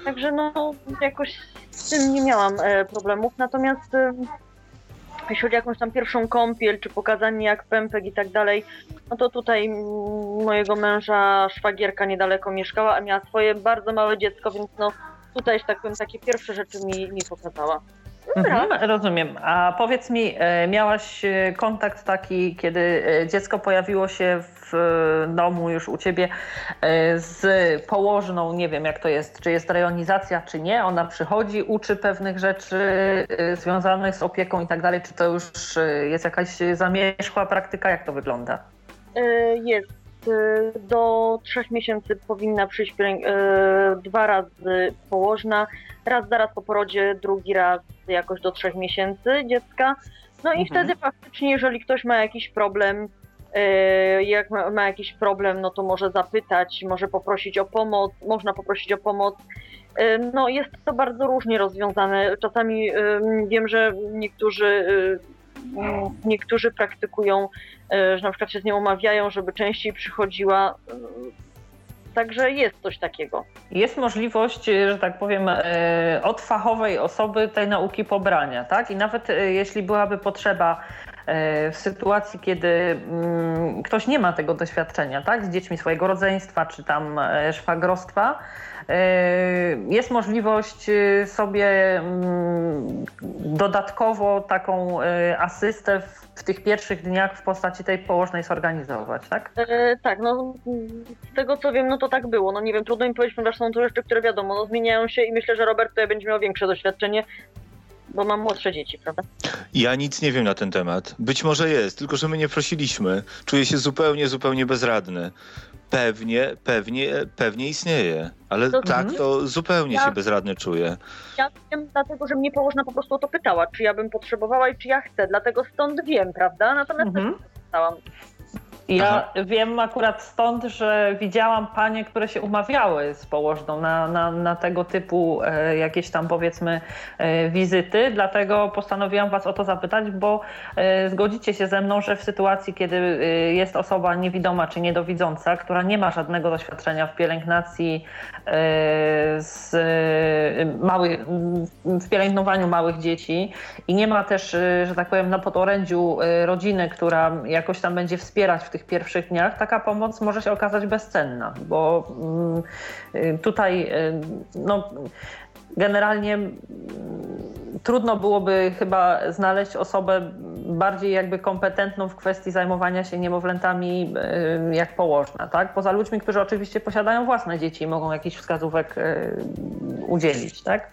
Także no jakoś z tym nie miałam e, problemów. Natomiast y, jeśli chodzi o jakąś tam pierwszą kąpiel, czy pokazanie jak pępek i tak dalej, no to tutaj mojego męża szwagierka niedaleko mieszkała, a miała swoje bardzo małe dziecko, więc no tutaj, że tak powiem, takie pierwsze rzeczy mi, mi pokazała. Mhm, rozumiem. A powiedz mi, e, miałaś e, kontakt taki, kiedy e, dziecko pojawiło się w domu już u ciebie z położną, nie wiem jak to jest, czy jest rejonizacja, czy nie. Ona przychodzi, uczy pewnych rzeczy związanych z opieką i tak dalej. Czy to już jest jakaś zamierzchła praktyka? Jak to wygląda? Jest. Do trzech miesięcy powinna przyjść dwa razy położna raz zaraz po porodzie, drugi raz jakoś do trzech miesięcy dziecka. No i mhm. wtedy faktycznie, jeżeli ktoś ma jakiś problem, e, jak ma, ma, jakiś problem, no to może zapytać, może poprosić o pomoc, można poprosić o pomoc. E, no jest to bardzo różnie rozwiązane. Czasami wiem, że niektórzy niektórzy praktykują, e, że na przykład się z nią umawiają, żeby częściej przychodziła. Także jest coś takiego. Jest możliwość, że tak powiem, e, od fachowej osoby tej nauki pobrania, tak? I nawet e, jeśli byłaby potrzeba e, w sytuacji, kiedy mm, ktoś nie ma tego doświadczenia, tak, z dziećmi swojego rodzeństwa czy tam szwagrostwa, jest możliwość sobie mm, dodatkowo taką asystę w tych pierwszych dniach w postaci tej położnej zorganizować, tak? E, tak, no z tego co wiem, no to tak było. No nie wiem, trudno mi powiedzieć, ponieważ są to rzeczy, które wiadomo, no, zmieniają się i myślę, że Robert tutaj będzie miał większe doświadczenie, bo mam młodsze dzieci, prawda? Ja nic nie wiem na ten temat. Być może jest, tylko że my nie prosiliśmy. Czuję się zupełnie, zupełnie bezradny. Pewnie, pewnie, pewnie istnieje, ale to, tak to zupełnie ja, się bezradny czuję. Ja wiem, dlatego że mnie położna po prostu o to pytała, czy ja bym potrzebowała i czy ja chcę, dlatego stąd wiem, prawda? Natomiast mhm. też pytałam. Ja Aha. wiem akurat stąd, że widziałam panie, które się umawiały z położną na, na, na tego typu e, jakieś tam powiedzmy e, wizyty, dlatego postanowiłam was o to zapytać, bo e, zgodzicie się ze mną, że w sytuacji, kiedy e, jest osoba niewidoma czy niedowidząca, która nie ma żadnego doświadczenia w pielęgnacji e, z e, małych, w pielęgnowaniu małych dzieci i nie ma też, że tak powiem, na podorędziu rodziny, która jakoś tam będzie wspierać w tych tych pierwszych dniach, taka pomoc może się okazać bezcenna, bo mm, y, tutaj y, no, generalnie mm, trudno byłoby chyba znaleźć osobę bardziej jakby kompetentną w kwestii zajmowania się niemowlętami y, jak położna, tak? Poza ludźmi, którzy oczywiście posiadają własne dzieci i mogą jakichś wskazówek udzielić, tak?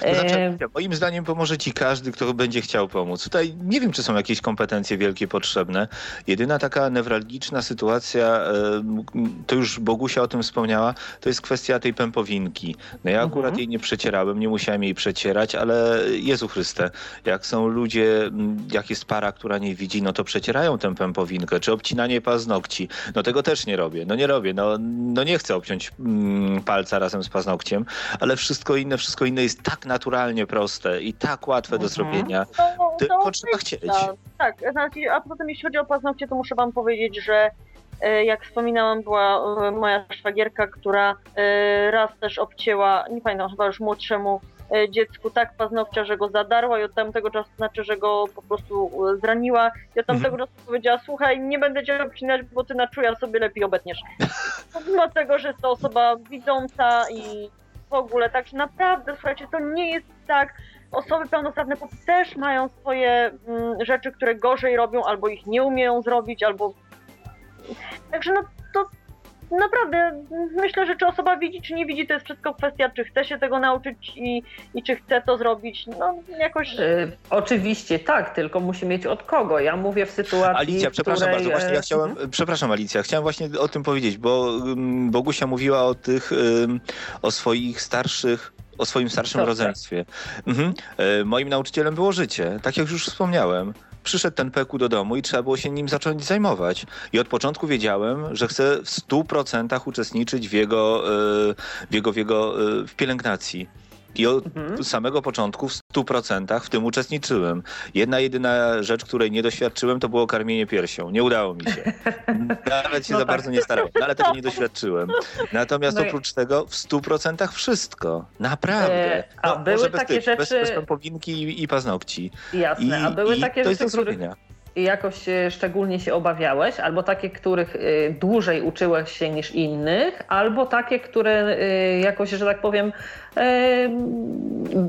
To znaczy, moim zdaniem pomoże ci każdy, kto będzie chciał pomóc. Tutaj nie wiem, czy są jakieś kompetencje wielkie potrzebne. Jedyna taka newralgiczna sytuacja, to już Bogusia o tym wspomniała, to jest kwestia tej pępowinki. No ja akurat mhm. jej nie przecierałem, nie musiałem jej przecierać, ale Jezu Chryste, jak są ludzie, jak jest para, która nie widzi, no to przecierają tę pępowinkę, czy obcinanie paznokci. No tego też nie robię. No nie robię. No, no nie chcę obciąć mm, palca razem z paznokciem, ale wszystko inne, wszystko inne jest tak naturalnie proste i tak łatwe do mhm. zrobienia. To, Tylko trzeba chcieć. Tak, znaczy, a poza tym jeśli chodzi o paznokcie, to muszę wam powiedzieć, że E, jak wspominałam, była e, moja szwagierka, która e, raz też obcięła, nie pamiętam, chyba już młodszemu dziecku tak paznokcia, że go zadarła i od tamtego czasu znaczy, że go po prostu zraniła. I od tamtego mhm. czasu powiedziała, słuchaj, nie będę cię obcinać, bo ty na czuja sobie lepiej obetniesz. Pomimo tego, że jest to osoba widząca i ogóle, także naprawdę, słuchajcie, to nie jest tak, osoby pełnoprawne też mają swoje mm, rzeczy, które gorzej robią, albo ich nie umieją zrobić, albo Także no to naprawdę myślę, że czy osoba widzi, czy nie widzi, to jest wszystko kwestia, czy chce się tego nauczyć i, i czy chce to zrobić. No jakoś. Yy, oczywiście tak, tylko musi mieć od kogo. Ja mówię w sytuacji. Alicja, przepraszam której... bardzo, właśnie ja e, chciałem. Mhm. Przepraszam, Alicja, chciałem właśnie o tym powiedzieć, bo um, Bogusia mówiła o tych, o swoich starszych o swoim starszym rodzeństwie. Mhm. E, moim nauczycielem było życie, tak jak już wspomniałem przyszedł ten Peku do domu i trzeba było się nim zacząć zajmować. I od początku wiedziałem, że chcę w 100% uczestniczyć w jego, e, w jego, w jego e, w pielęgnacji. I od mhm. samego początku w 100% w tym uczestniczyłem. Jedna jedyna rzecz, której nie doświadczyłem, to było karmienie piersią. Nie udało mi się. Nawet się no za tak. bardzo nie starałem, no, ale tego nie doświadczyłem. Natomiast no oprócz i... tego w 100% wszystko. Naprawdę. E, a no, były takie być, rzeczy... Bez, bez pompowinki i, i paznokci. Jasne, I, a były takie rzeczy, których jakoś e, szczególnie się obawiałeś, albo takie, których e, dłużej uczyłeś się niż innych, albo takie, które e, jakoś, że tak powiem,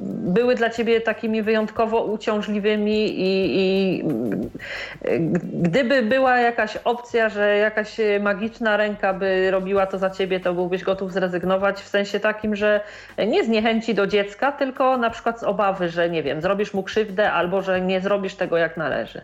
były dla ciebie takimi wyjątkowo uciążliwymi i, i gdyby była jakaś opcja, że jakaś magiczna ręka by robiła to za ciebie, to byłbyś gotów zrezygnować w sensie takim, że nie z niechęci do dziecka, tylko na przykład z obawy, że nie wiem, zrobisz mu krzywdę albo że nie zrobisz tego jak należy.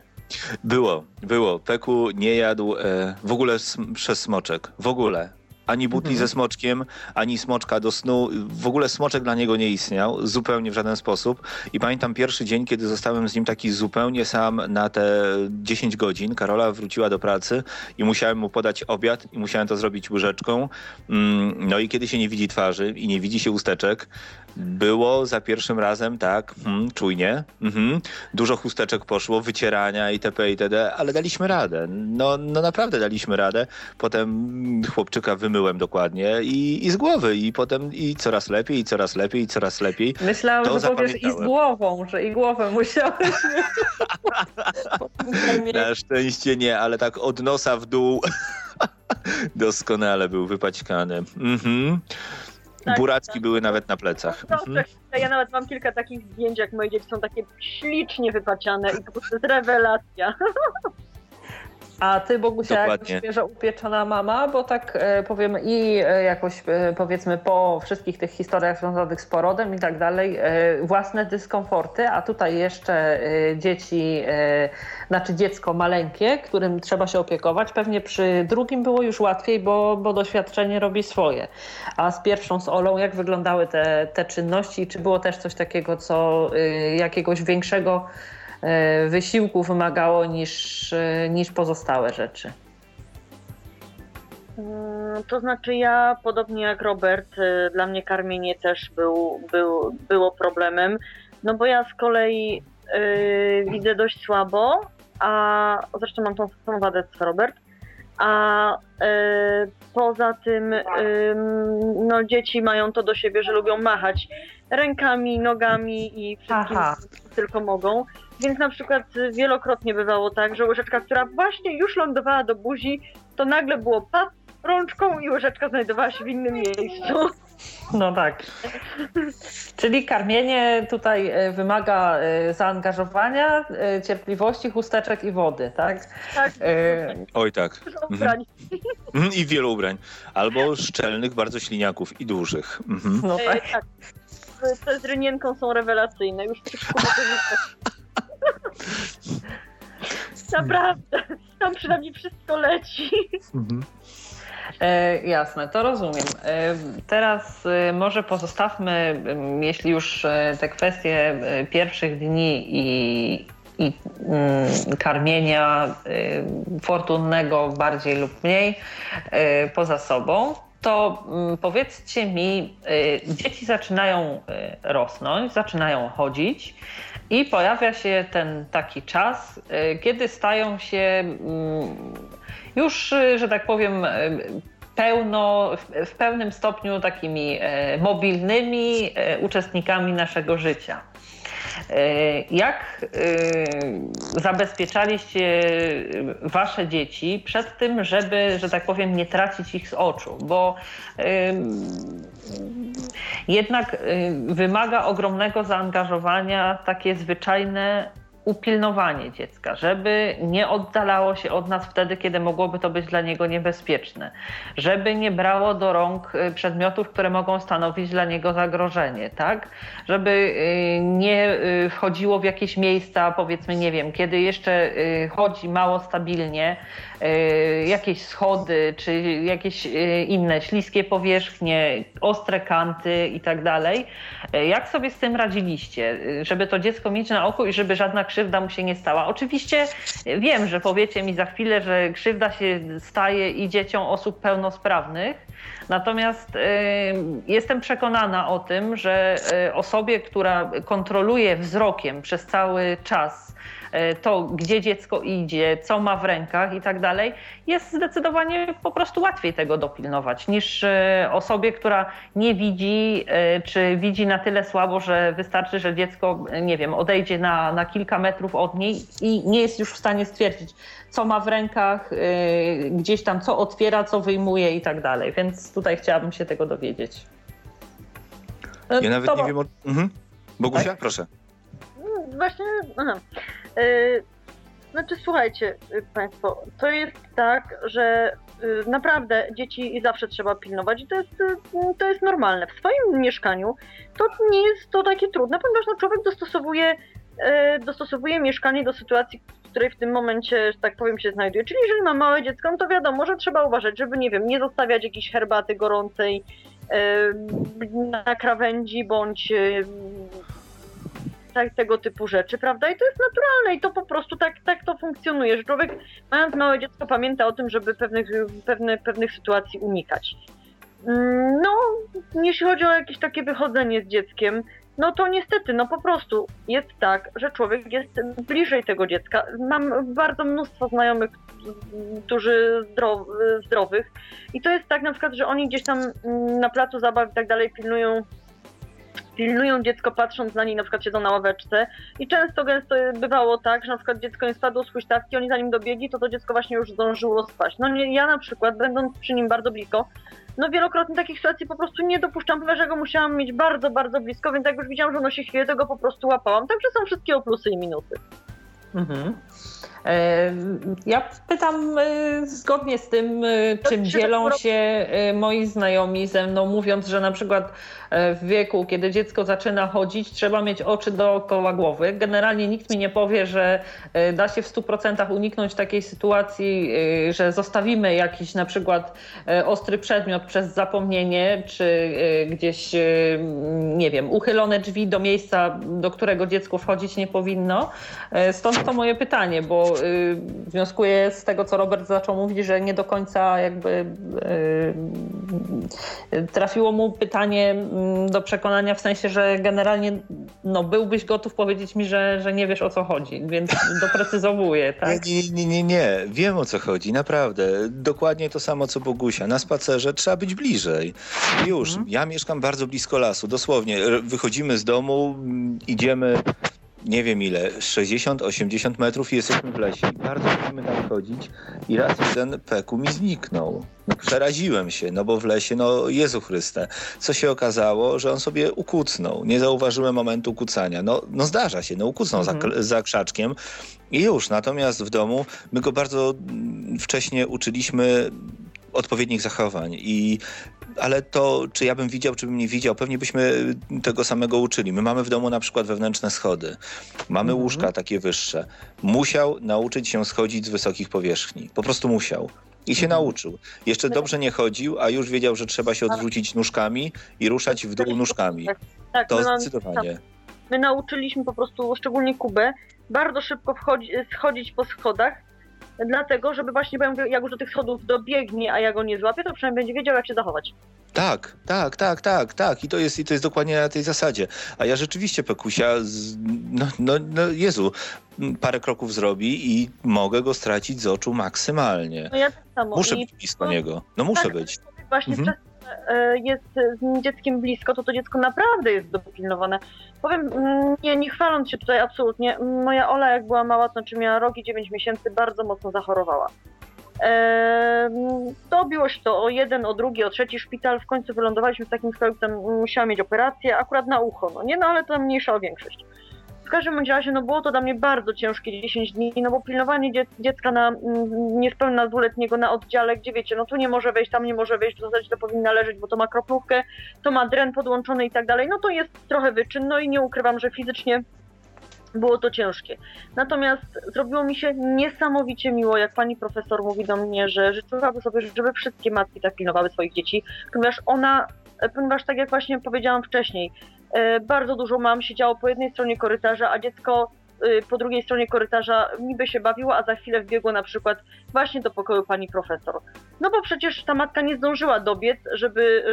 Było, było. Peku nie jadł e, w ogóle przez smoczek. W ogóle. Ani butli mhm. ze smoczkiem, ani smoczka do snu. W ogóle smoczek dla niego nie istniał, zupełnie w żaden sposób. I pamiętam pierwszy dzień, kiedy zostałem z nim taki zupełnie sam na te 10 godzin. Karola wróciła do pracy i musiałem mu podać obiad i musiałem to zrobić łyżeczką. Mm, no i kiedy się nie widzi twarzy i nie widzi się usteczek, było za pierwszym razem, tak, hmm, czujnie. Mhm. Dużo chusteczek poszło, wycierania itp. itd., ale daliśmy radę. No, no naprawdę daliśmy radę. Potem chłopczyka wymyłem dokładnie i, i z głowy. I potem i coraz lepiej, i coraz lepiej, i coraz lepiej. Myślałam, to że powiesz i z głową, że i głowę musiałeś Na szczęście nie, ale tak od nosa w dół doskonale był wypaćkany. Mhm. Tak, Buraczki tak. były nawet na plecach. No, mhm. Ja nawet mam kilka takich zdjęć, jak moje dzieci są takie ślicznie wypaciane i po prostu jest rewelacja. A ty, Bogusia, Dokładnie. jak świeżo upieczona mama, bo tak e, powiem i e, jakoś e, powiedzmy po wszystkich tych historiach związanych z porodem i tak dalej, własne dyskomforty, a tutaj jeszcze dzieci, znaczy dziecko maleńkie, którym trzeba się opiekować. Pewnie przy drugim było już łatwiej, bo, bo doświadczenie robi swoje. A z pierwszą, z Olą, jak wyglądały te, te czynności? Czy było też coś takiego, co jakiegoś większego wysiłku wymagało niż, e, niż pozostałe rzeczy. Mm, to znaczy ja, podobnie jak Robert, e, dla mnie karmienie też był, był, było problemem, no bo ja z kolei yy, widzę dość słabo, a zresztą mam tą samą wadę co Robert, a yy, poza tym yy, no, dzieci mają to do siebie, że lubią machać rękami, nogami i wszystkim, Aha. tylko mogą. Więc na przykład wielokrotnie bywało tak, że łyżeczka, która właśnie już lądowała do buzi, to nagle było pap rączką i łyżeczka znajdowała się w innym miejscu. No tak. Czyli karmienie tutaj e, wymaga e, zaangażowania, e, cierpliwości, chusteczek i wody, tak? Tak. Oj tak. Ubrań. Mhm. I wielu ubrań. Albo szczelnych, bardzo śliniaków i dużych. Mhm. No tak. tak. Te z rynienką są rewelacyjne. Już przy Naprawdę, tam przynajmniej wszystko leci. Mhm. E, jasne, to rozumiem. E, teraz e, może pozostawmy, jeśli już e, te kwestie e, pierwszych dni i, i mm, karmienia e, fortunnego bardziej lub mniej poza sobą, to mm, powiedzcie mi, dzieci zaczynają rosnąć, zaczynają chodzić. I pojawia się ten taki czas, kiedy stają się mm, już, że tak powiem, pełno, w pełnym stopniu takimi mobilnymi uczestnikami naszego życia. E, jak e, zabezpieczaliście wasze dzieci przed tym, żeby, że tak powiem, nie tracić ich z oczu? Bo e, jednak wymaga ogromnego zaangażowania takie zwyczajne upilnowanie dziecka, żeby nie oddalało się od nas wtedy, kiedy mogłoby to być dla niego niebezpieczne, żeby nie brało do rąk y, przedmiotów, które mogą stanowić dla niego zagrożenie, tak? Żeby y, nie y, wchodziło w jakieś miejsca, powiedzmy, nie wiem, kiedy jeszcze chodzi mało stabilnie, jakieś schody, czy jakieś inne śliskie powierzchnie, ostre kanty i tak dalej. Jak sobie z tym radziliście, żeby to dziecko mieć na oku i żeby żadna krzywda mu się nie stała. Oczywiście wiem, że powiecie mi za chwilę, że krzywda się staje i dzieciom osób pełnosprawnych, natomiast y, jestem przekonana o tym, że y, osobie, która kontroluje wzrokiem przez cały czas to, gdzie dziecko idzie, co ma w rękach i tak dalej, jest zdecydowanie po prostu łatwiej tego dopilnować niż e, osobie, która nie widzi, e, czy widzi na tyle słabo, że wystarczy, że dziecko, nie wiem, odejdzie na, na kilka metrów od niej i nie jest już w stanie stwierdzić, co ma w rękach, gdzieś tam, co otwiera, co wyjmuje i tak dalej. Więc tutaj chciałabym się tego dowiedzieć. Ja nawet to... nie wiem o... Mhm. Bogusia, tak? proszę. Właśnie, aha. Yy, znaczy, słuchajcie, y, Państwo, to jest tak, że y, naprawdę dzieci zawsze trzeba pilnować i to jest, to jest normalne. W swoim mieszkaniu to nie jest to takie trudne, ponieważ no, człowiek dostosowuje, dostosowuje mieszkanie do sytuacji, w której w tym momencie, że tak powiem, się znajduje. Czyli jeżeli ma małe dziecko, no to wiadomo, że trzeba uważać, żeby, nie wiem, nie zostawiać jakiejś herbaty gorącej na krawędzi, bądź tak, tego typu rzeczy, prawda? I to jest naturalne i to po prostu tak, tak to funkcjonuje, że człowiek mając małe dziecko pamięta o tym, żeby pewnych, pewne, pewnych sytuacji unikać. Mm, no, jeśli chodzi o jakieś takie wychodzenie z dzieckiem, no to niestety, no po prostu jest tak, że człowiek jest bliżej tego dziecka. Mam bardzo mnóstwo znajomych, którzy zdrow, zdrowych i to jest tak na przykład, że oni gdzieś tam na placu zabaw i tak dalej pilnują pilnują dziecko patrząc na nie, na przykład siedzą na ławeczce i często gęsto bywało tak, że na przykład dziecko nie spadło z huśtawki, oni zanim dobiegli, to to dziecko właśnie już zdążyło spaść. No nie, ja na przykład, będąc przy nim bardzo blisko, no wielokrotnie takich sytuacji po prostu nie dopuszczam, ponieważ ja go musiałam mieć bardzo, bardzo blisko, więc jak już widziałam, że ono się chwieje, to go po prostu łapałam. Także są wszystkie plusy i minusy. Mhm. E, ja pytam e, zgodnie z tym, e, czym dzielą się moi znajomi ze mną, mówiąc, że na przykład w wieku, kiedy dziecko zaczyna chodzić, trzeba mieć oczy dookoła głowy. Generalnie nikt mi nie powie, że da się w 100% uniknąć takiej sytuacji, że zostawimy jakiś na przykład ostry przedmiot przez zapomnienie, czy gdzieś, nie wiem, uchylone drzwi do miejsca, do którego dziecko wchodzić nie powinno. Stąd to moje pytanie, bo Y, wnioskuję z tego, co Robert zaczął mówić, że nie do końca jakby y, trafiło mu pytanie mm, do przekonania w sensie, że generalnie no, byłbyś gotów powiedzieć mi, że, że nie wiesz o co chodzi, więc doprecyzowuję. Tak? Nie, nie, nie, nie, wiem o co chodzi, naprawdę. Dokładnie to samo co Bogusia. Na spacerze trzeba być bliżej. Już, mhm. ja mieszkam bardzo blisko lasu, dosłownie. Wychodzimy z domu, idziemy nie wiem ile, 60-80 metrów i jesteśmy w lesie. Bardzo lubimy tam chodzić i raz jeden peku mi zniknął. No, przeraziłem się, no bo w lesie, no Jezu Chryste. Co się okazało, że on sobie ukucnął. Nie zauważyłem momentu kucania. No, no zdarza się, no ukucnął mhm. za, za krzaczkiem i już. Natomiast w domu my go bardzo wcześnie uczyliśmy odpowiednich zachowań i ale to, czy ja bym widział, czy bym nie widział, pewnie byśmy tego samego uczyli. My mamy w domu na przykład wewnętrzne schody. Mamy mhm. łóżka takie wyższe. Musiał nauczyć się schodzić z wysokich powierzchni. Po prostu musiał. I się mhm. nauczył. Jeszcze dobrze nie chodził, a już wiedział, że trzeba się odwrócić nóżkami i ruszać w dół nóżkami. Tak, tak to zdecydowanie. Tak. My nauczyliśmy po prostu, szczególnie Kubę, bardzo szybko wchodzi, schodzić po schodach dlatego, żeby właśnie, bo ja mówię, jak już do tych schodów dobiegnie, a ja go nie złapię, to przynajmniej będzie wiedział, jak się zachować. Tak, tak, tak, tak, tak. I to jest, i to jest dokładnie na tej zasadzie. A ja rzeczywiście, Pekusia, z, no, no, no Jezu, parę kroków zrobi i mogę go stracić z oczu maksymalnie. No ja tak samo. Muszę I być blisko niego. No muszę tak, być. Właśnie Mhm. przez jest z dzieckiem blisko, to to dziecko naprawdę jest dopilnowane. Powiem, mm, nie, nie chwaląc się tutaj absolutnie, moja Ola jak była mała, to znaczy miała rok i 9 miesięcy, bardzo mocno zachorowała. Ehm, dobiło się to o jeden, o drugi, o trzeci szpital. W końcu wylądowaliśmy w takim stanie, tam musiała mieć operację, akurat na ucho. No nie, no ale to mniejsza o większość. Każdym razie, no było to dla mnie bardzo ciężkie 10 dni, no bo pilnowanie dzie- dziecka na mm, niespełna dwuletniego na oddziale, gdzie wiecie, no tu nie może wejść, tam nie może wejść, w zasadzie to powinna leżeć, bo to ma kroplówkę, to ma dren podłączony i tak dalej, no to jest trochę wyczyn, no i nie ukrywam, że fizycznie było to ciężkie. Natomiast zrobiło mi się niesamowicie miło, jak pani profesor mówi do mnie, że życzyłaby sobie, żeby wszystkie matki tak pilnowały swoich dzieci, ponieważ ona, e, ponieważ tak jak właśnie powiedziałam wcześniej, bardzo dużo mam siedziało po jednej stronie korytarza, a dziecko e, po drugiej stronie korytarza niby się bawiło, a za chwilę wbiegło na przykład właśnie do pokoju pani profesor. No bo przecież ta matka nie zdążyła dobiec, żeby,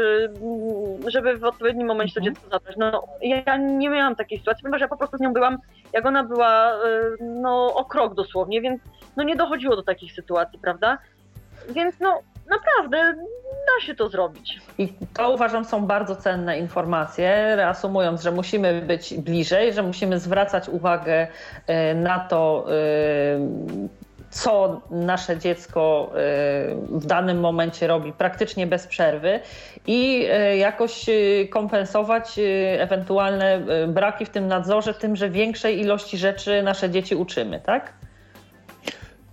e, żeby w odpowiednim momencie to Mhm. dziecko zabrać. No ja nie miałam takiej sytuacji, ponieważ ja po prostu z nią byłam jak ona była no, o krok dosłownie, więc no, nie dochodziło do takich sytuacji, prawda? Więc no naprawdę da się to zrobić. I to uważam są bardzo cenne informacje, reasumując, że musimy być bliżej, że musimy zwracać uwagę e, na to, e, co nasze dziecko e, w danym momencie robi praktycznie bez przerwy i jakoś kompensować ewentualne braki w tym nadzorze tym, że większej ilości rzeczy nasze dzieci uczymy, tak?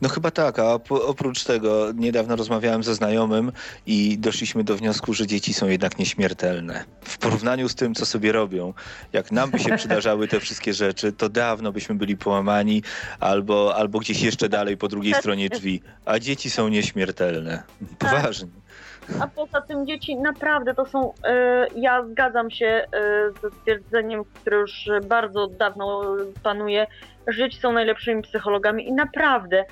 No chyba tak, a oprócz tego niedawno rozmawiałem ze znajomym i doszliśmy do wniosku, że dzieci są jednak nieśmiertelne. W porównaniu z tym, co sobie robią, jak nam by się przydarzały te wszystkie rzeczy, to dawno byśmy byli połamani albo, albo gdzieś jeszcze dalej po drugiej stronie drzwi. A dzieci są nieśmiertelne. Poważnie. A poza tym dzieci naprawdę to są, e, ja zgadzam się e, ze stwierdzeniem, które już bardzo dawno panuje, że dzieci są najlepszymi psychologami i naprawdę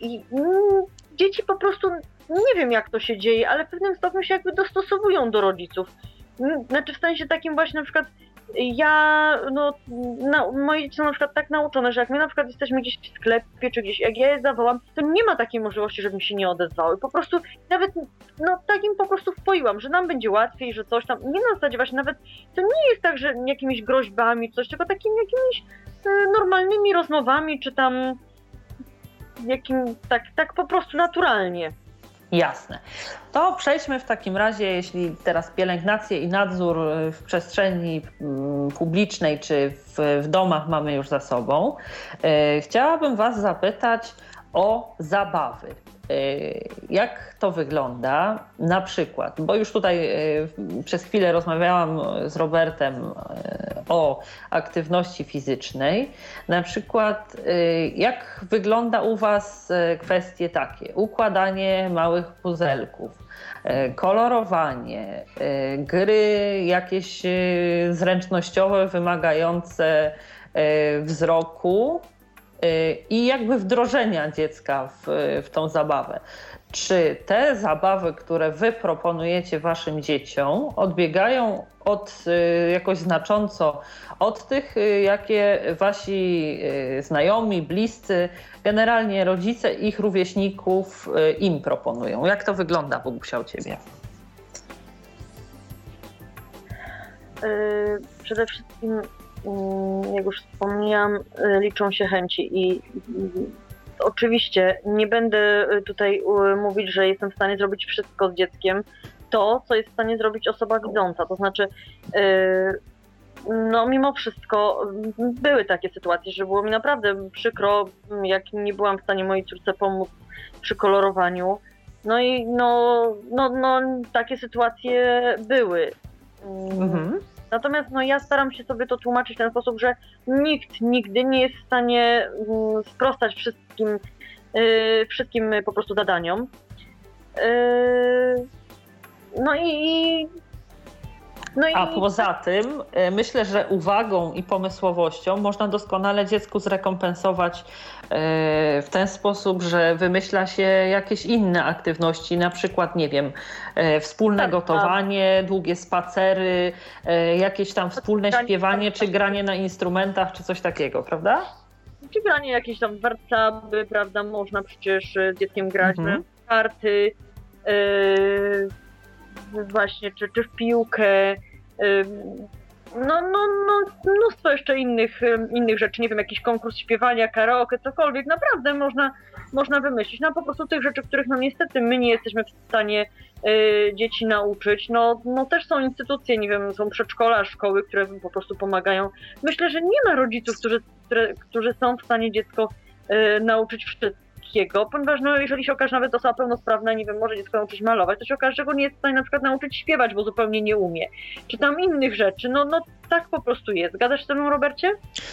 i, mm, dzieci po prostu, nie wiem jak to się dzieje, ale w pewnym stopniu się jakby dostosowują do rodziców. Mm, Znaczy w sensie takim właśnie na przykład ja, no, na, moje dzieci są na przykład tak nauczone, że jak my na przykład jesteśmy gdzieś w sklepie, czy gdzieś, jak ja je zawołam, to nie ma takiej możliwości, żebym się nie odezwały. Po prostu nawet, no, takim po prostu wpoiłam, że nam będzie łatwiej, że coś tam, nie na zasadzie właśnie nawet, to nie jest tak, że jakimiś groźbami, coś, tylko takimi jakimiś e, normalnymi rozmowami, czy tam jakim, tak, tak po prostu naturalnie. Jasne. To przejdźmy w takim razie, jeśli teraz pielęgnację i nadzór y, w przestrzeni mm, publicznej czy w, w domach mamy już za sobą, y, chciałabym Was zapytać o zabawy. Y, Jak to wygląda na przykład, bo już tutaj y, przez chwilę rozmawiałam z Robertem y, o aktywności fizycznej. Na przykład, y, jak wygląda u Was y, kwestie takie? Układanie małych puzelków, y, kolorowanie, y, gry jakieś y, zręcznościowe, wymagające y, wzroku y, i jakby wdrożenia dziecka w, w tą zabawę. Czy te zabawy, które wy proponujecie waszym dzieciom, odbiegają od y, jakoś znacząco od tych, y, jakie wasi y, znajomi, bliscy, generalnie rodzice ich rówieśników y, im proponują? Jak to wygląda, Bogusia, u ciebie? Przede wszystkim, jak już wspomniałam, yy, liczą się chęci i oczywiście nie będę y, tutaj y, mówić, że jestem w stanie zrobić wszystko z dzieckiem, to, co jest w stanie zrobić osoba widząca. To znaczy, no mimo wszystko mm, były takie sytuacje, że było mi naprawdę przykro, jak nie byłam w stanie mojej córce pomóc przy kolorowaniu. No i no, no, no takie sytuacje były. Mm, Mhm. Natomiast no, ja staram się sobie to tłumaczyć w ten sposób, że nikt nigdy nie jest w stanie mm, sprostać wszystkim, yy, wszystkim po prostu zadaniom. Yy, no i, i No i... A poza tym e, myślę, że uwagą i pomysłowością można doskonale dziecku zrekompensować e, w ten sposób, że wymyśla się jakieś inne aktywności, na przykład, nie wiem, e, wspólne tak, gotowanie, tak. długie spacery, jakieś tam wspólne śpiewanie, czy granie na instrumentach, czy coś takiego, prawda? Czy granie jakieś tam warcaby, prawda, można przecież z dzieckiem grać mhm. karty, yy, właśnie, czy, czy w piłkę, no, no, no, mnóstwo jeszcze innych, innych rzeczy, nie wiem, jakiś konkurs śpiewania, karaoke, cokolwiek, naprawdę można, można wymyślić. No po prostu tych rzeczy, których no niestety my nie jesteśmy w stanie y, dzieci nauczyć, no, no też są instytucje, nie wiem, są przedszkola, szkoły, które po prostu pomagają. Myślę, że nie ma rodziców, którzy, które, którzy są w stanie dziecko y, nauczyć wszystko takiego, ponieważ no, jeżeli się okaże nawet osoba pełnosprawna, nie wiem, może dziecko nauczyć malować, to się okaże, że go nie jest w stanie na przykład nauczyć śpiewać, bo zupełnie nie umie. Czy tam innych rzeczy, no, no tak po prostu jest. Zgadzasz się ze mną, Robercie?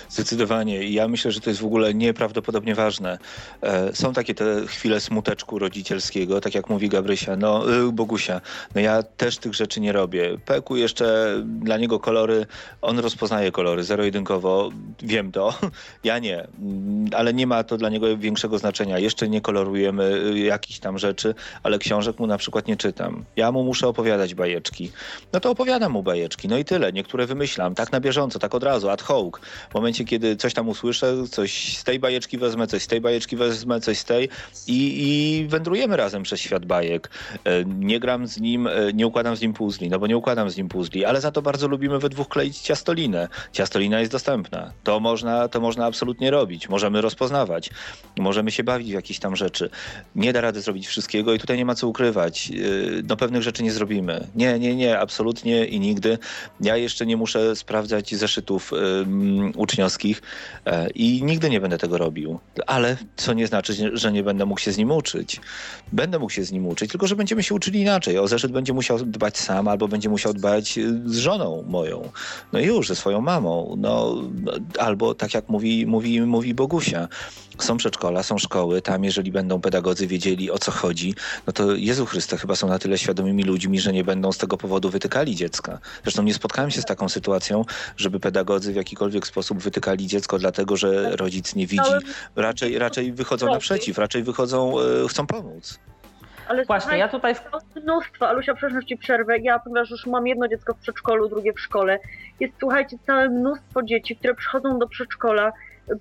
Zdecydowanie. Ja myślę, że to jest w ogóle nieprawdopodobnie ważne. E, są takie te chwile smuteczku rodzicielskiego, tak jak mówi Gabrysia, no y, Bogusia, no ja też tych rzeczy nie robię. Peku jeszcze dla niego kolory, on rozpoznaje kolory zero-jedynkowo, wiem to, ja nie, mm, ale nie ma to dla niego większego znaczenia. Jeszcze nie kolorujemy y, jakichś tam rzeczy, ale książek mu na przykład nie czytam. Ja mu muszę opowiadać bajeczki. No to opowiadam mu bajeczki, no i tyle. Niektóre wymyślam tak na bieżąco, tak od razu, ad hoc. W momencie, kiedy coś tam usłyszę, coś z tej bajeczki wezmę, coś z tej bajeczki wezmę, coś z tej i, i wędrujemy razem przez świat bajek. E, nie gram z nim, e, nie układam z nim puzli, no bo nie układam z nim puzli, ale za to bardzo lubimy we dwóch kleić ciastolinę. Ciastolina jest dostępna. To można, to można absolutnie robić. Możemy rozpoznawać. Możemy się bawić w jakieś tam rzeczy. Nie da rady zrobić wszystkiego i tutaj nie ma co ukrywać. E, no pewnych rzeczy nie zrobimy. Nie, nie, nie, absolutnie i nigdy. Ja jeszcze nie muszę sprawdzać zeszytów uczniowskich e, i nigdy nie będę tego robił. Ale co nie znaczy, że nie będę mógł się z nim uczyć. Będę mógł się z nim uczyć, tylko że będziemy się uczyli inaczej. O zeszyt będzie musiał dbać sam, albo będzie musiał dbać y, z żoną moją. No i już, ze swoją mamą. No, albo tak jak mówi, mówi, mówi Bogusia. Są przedszkola, są szkoły, tam jeżeli będą pedagodzy wiedzieli o co chodzi, no to Jezu Chryste chyba są na tyle świadomymi ludźmi, że nie będą z tego powodu wytykali dziecka. Zresztą nie spotkałem się z taką sytuacją, żeby pedagodzy w jakikolwiek sposób wytykali dziecko dlatego, że rodzic nie widzi. Raczej, raczej wychodzą naprzeciw, raczej wychodzą, e, chcą pomóc. Ale Właśnie, ja tutaj... Mnóstwo, Alusia, przepraszam ci przerwę. Ja, ponieważ już mam jedno dziecko w przedszkolu, drugie w szkole, jest, słuchajcie, całe mnóstwo dzieci, które przychodzą do przedszkola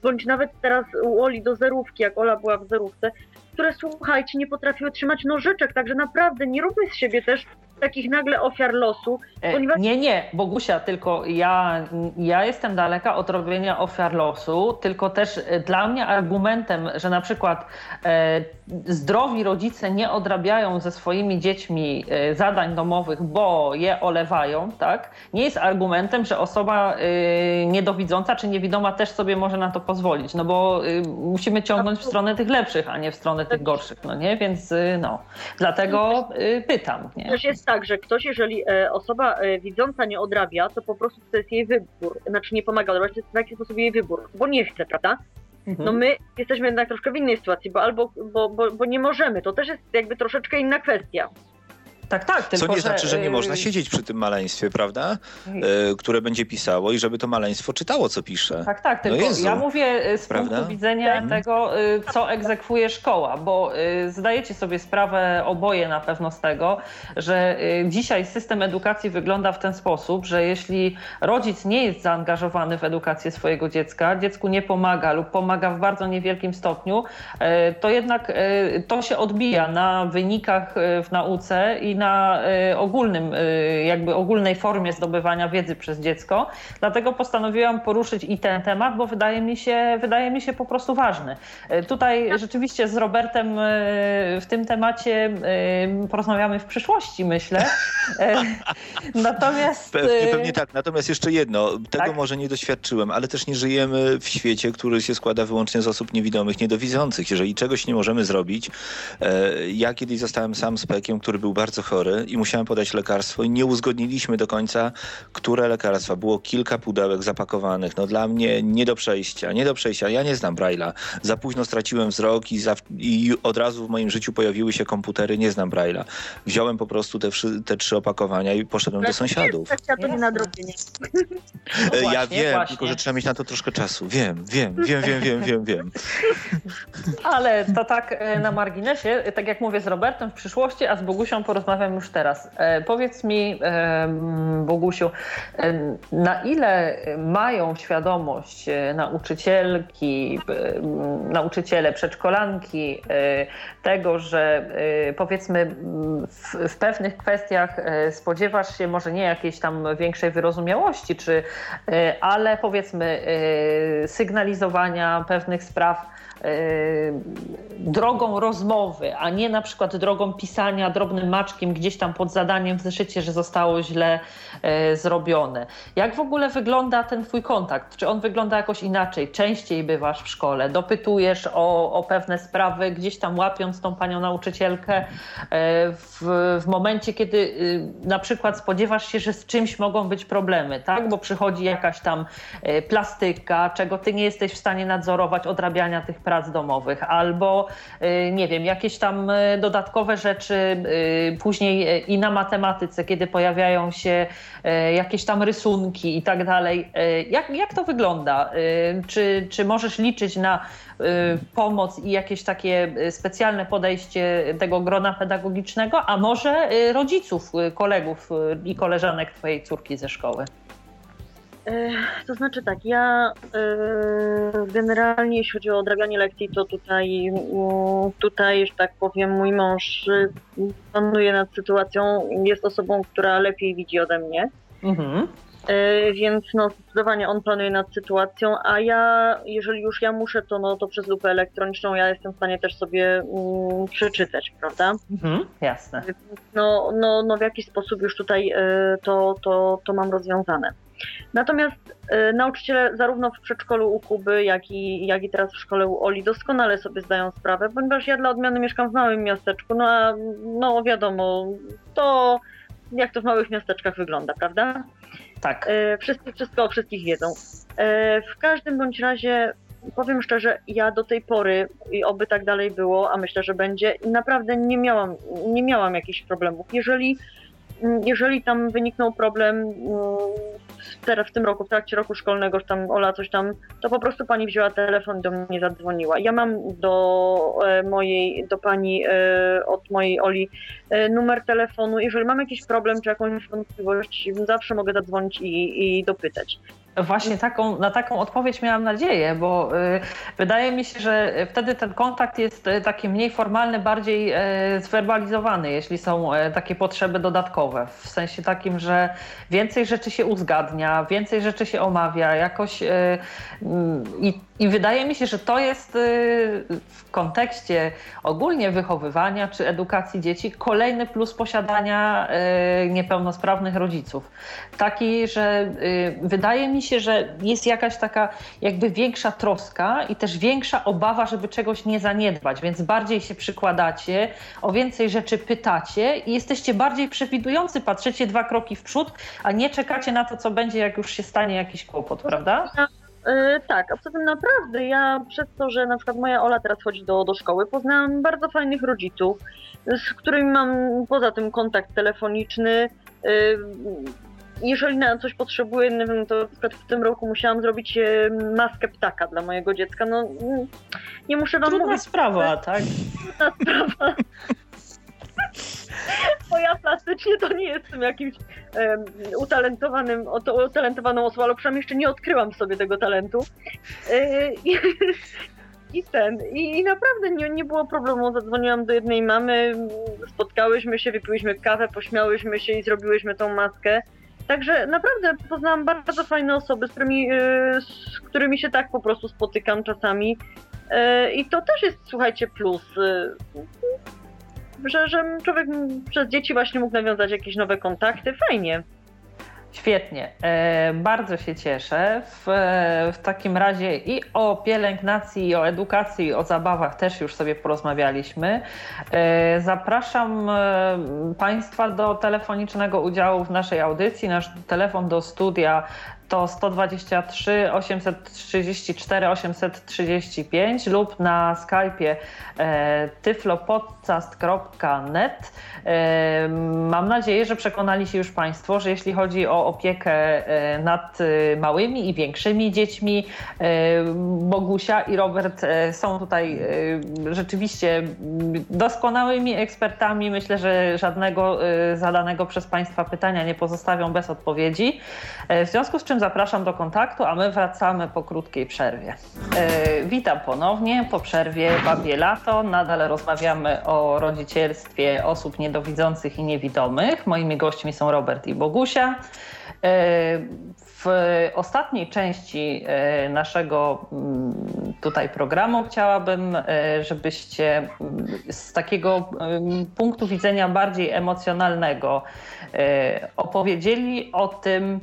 bądź nawet teraz u Oli do zerówki, jak Ola była w zerówce, które słuchajcie, nie potrafiły trzymać nożyczek, także naprawdę nie róbmy z siebie też takich nagle ofiar losu. E, ponieważ... Nie, nie, Bogusia, tylko ja, ja jestem daleka od robienia ofiar losu, tylko też e, dla mnie argumentem, że na przykład e, zdrowi rodzice nie odrabiają ze swoimi dziećmi e, zadań domowych, bo je olewają, tak, nie jest argumentem, że osoba e, niedowidząca czy niewidoma też sobie może na to pozwolić, no bo e, musimy ciągnąć w stronę tych lepszych, a nie w stronę tych gorszych, no nie, więc no, dlatego pytam. Nie? Też jest tak, że ktoś, jeżeli osoba widząca nie odrabia, to po prostu to jest jej wybór, znaczy nie pomaga odrabiać, to jest w jakiś sposób jej wybór, bo nie chce, prawda? Mhm. No my jesteśmy jednak troszkę w innej sytuacji, bo albo bo, bo, bo nie możemy. To też jest jakby troszeczkę inna kwestia. Tak, tak. Tylko, Co nie znaczy, że nie y, można siedzieć przy tym maleństwie, prawda? Y, które będzie pisało i żeby to maleństwo czytało, co pisze. Tak, tak. Tylko no ja mówię y, z prawda? punktu widzenia tak. tego, co egzekwuje szkoła, bo zdajecie sobie sprawę oboje na pewno z tego, że dzisiaj system edukacji wygląda w ten sposób, że jeśli rodzic nie jest zaangażowany w edukację swojego dziecka, dziecku nie pomaga lub pomaga w bardzo niewielkim stopniu, to jednak to się odbija na wynikach w nauce i na y, ogólnym, y, jakby ogólnej formie zdobywania wiedzy przez dziecko. Dlatego postanowiłam poruszyć i ten temat, bo wydaje mi się, wydaje mi się po prostu ważny. Y, tutaj rzeczywiście z Robertem w tym temacie porozmawiamy w przyszłości, myślę. Natomiast... Pewnie, pewnie tak. Natomiast jeszcze jedno. Tego tak? może nie doświadczyłem, ale też nie żyjemy w świecie, który się składa wyłącznie z osób niewidomych, niedowidzących. Jeżeli czegoś nie możemy zrobić, ja kiedyś zostałem sam z pekiem, który był bardzo chory i musiałem podać lekarstwo i nie uzgodniliśmy do końca, które lekarstwa. Było kilka pudełek zapakowanych. No dla mnie nie do przejścia, nie do przejścia. Ja nie znam Braille'a. Za późno straciłem wzrok i, za, i od razu w moim życiu pojawiły się komputery, nie znam Braille'a. Wziąłem po prostu te, te trzy opakowania i poszedłem do sąsiadów. Ja. No ja właśnie, wiem, właśnie. tylko że trzeba mieć na to troszkę czasu. Wiem, wiem, wiem, wiem, wiem, wiem, wiem. Ale to tak e, na marginesie, tak jak mówię z Robertem w przyszłości, a z Bogusią porozmawiam już teraz. E, powiedz mi, e, m, Bogusiu, e, na ile mają świadomość nauczycielki, e, m, nauczyciele, przedszkolanki tego, że powiedzmy w, w pewnych kwestiach spodziewasz się może nie jakiejś tam większej wyrozumiałości, czy, ale powiedzmy sygnalizowania pewnych spraw drogą rozmowy, a nie na przykład drogą pisania drobnym maczkiem gdzieś tam pod zadaniem w zeszycie, że zostało źle e, zrobione. Jak w ogóle wygląda ten twój kontakt? Czy on wygląda jakoś inaczej? Częściej bywasz w szkole, dopytujesz o, o pewne sprawy, gdzieś tam łapiąc tą panią nauczycielkę e, w, w momencie, kiedy y, na przykład spodziewasz się, że z czymś mogą być problemy, tak? Bo przychodzi jakaś tam plastyka, czego ty nie jesteś w stanie nadzorować, odrabiania tych prac domowych, albo e, nie wiem, jakieś tam e, dodatkowe rzeczy e, później i na matematyce, kiedy pojawiają się jakieś tam rysunki i tak dalej. Jak, jak to wygląda? Czy, czy możesz liczyć na pomoc i jakieś takie specjalne podejście tego grona pedagogicznego, a może rodziców, kolegów i koleżanek twojej córki ze szkoły? To znaczy tak, ja e, generalnie jeśli chodzi o odrabianie lekcji, to tutaj, mm, tutaj, że tak powiem, mój mąż e, panuje nad sytuacją, jest osobą, która lepiej widzi ode mnie. Mhm. E, Więc no, zdecydowanie on planuje nad sytuacją, a ja, jeżeli już ja muszę, to, no, to przez lupę elektroniczną ja jestem w stanie też sobie mm, przeczytać, prawda? Mhm. Jasne. No, no, no w jakiś sposób już tutaj e, to, to, to mam rozwiązane. Natomiast e, nauczyciele zarówno w przedszkolu u Kuby, jak i, jak i teraz w szkole u Oli doskonale sobie zdają sprawę, ponieważ ja dla odmiany mieszkam w małym miasteczku, no a no wiadomo, to jak to w małych miasteczkach wygląda, prawda? Tak. E, Wszyscy wszystko o wszystkich wiedzą. E, W każdym bądź razie powiem szczerze, ja do tej pory i oby tak dalej było, a myślę, że będzie, naprawdę nie miałam, nie miałam jakichś problemów. Jeżeli, jeżeli tam wyniknął problem mm, teraz w tym roku, w trakcie roku szkolnego, że tam Ola coś tam, to po prostu pani wzięła telefon do mnie zadzwoniła. Ja mam do e, mojej, do pani e, od mojej Oli e, numer telefonu. Jeżeli mam jakiś problem czy jakąś wątpliwość, zawsze mogę zadzwonić i, i dopytać. Właśnie taką, na taką odpowiedź miałam nadzieję, bo y, wydaje mi się, że wtedy ten kontakt jest y, taki mniej formalny, bardziej y, zwerbalizowany, jeśli są takie potrzeby dodatkowe. W sensie takim, że więcej rzeczy się uzgadnia, więcej rzeczy się omawia, jakoś mm, i, i wydaje mi się, że to jest y, w kontekście ogólnie wychowywania czy edukacji dzieci kolejny plus posiadania y, niepełnosprawnych rodziców. Taki, że y, wydaje mi się, że jest jakaś taka jakby większa troska i też większa obawa, żeby czegoś nie zaniedbać, więc bardziej się przykładacie, o więcej rzeczy pytacie i jesteście bardziej przewidujący, patrzycie dwa kroki w przód, a nie czekacie na to, co będzie, jak już się stanie jakiś kłopot, prawda? E, tak, a poza tym naprawdę ja przez to, że na przykład moja Ola teraz chodzi do, do szkoły, poznałam bardzo fajnych rodziców, z którymi mam poza tym kontakt telefoniczny. E, jeżeli na coś potrzebuję, nie wiem, to na przykład w tym roku musiałam zrobić e, maskę ptaka dla mojego dziecka. No mm, nie muszę wam Trudna mówić, sprawa, tak? trudna sprawa. Bo ja plastycznie to nie jestem jakimś em, utalentowanym, oto- utalentowaną osobą, ale przynajmniej jeszcze nie odkryłam sobie tego talentu. E, I, i ten, i, i naprawdę nie, nie było problemu. Zadzwoniłam do jednej mamy, spotkałyśmy się, wypiłyśmy kawę, pośmiałyśmy się i zrobiłyśmy tą maskę. Także naprawdę poznałam bardzo fajne osoby, z którymi, e, z którymi się tak po prostu spotykam czasami. E, I to też jest, słuchajcie, plus. E, Że, że człowiek przez dzieci właśnie mógł nawiązać jakieś nowe kontakty. Fajnie. Świetnie, e, bardzo się cieszę. W, w, takim razie i o pielęgnacji, i o edukacji, i o zabawach też już sobie porozmawialiśmy. E, zapraszam e, Państwa do telefonicznego udziału w naszej audycji. Nasz telefon do studia to 123 834 835 lub na Skype'ie e, tyflopodcast.net. E, mam nadzieję, że przekonali się już Państwo, że jeśli chodzi o opiekę e, nad małymi i większymi dziećmi, Bogusia i Robert są tutaj rzeczywiście doskonałymi ekspertami. Myślę, że żadnego zadanego przez Państwa pytania nie pozostawią bez odpowiedzi. W związku z czym zapraszam do kontaktu, a my wracamy po krótkiej przerwie. E, witam ponownie po przerwie babie lato. Nadal rozmawiamy o rodzicielstwie osób niedowidzących i niewidomych. Moimi gośćmi są Robert i Bogusia. E, w ostatniej części e, naszego mm, tutaj programu chciałabym, żebyście mm, z takiego mm, punktu widzenia bardziej emocjonalnego opowiedzieli o tym,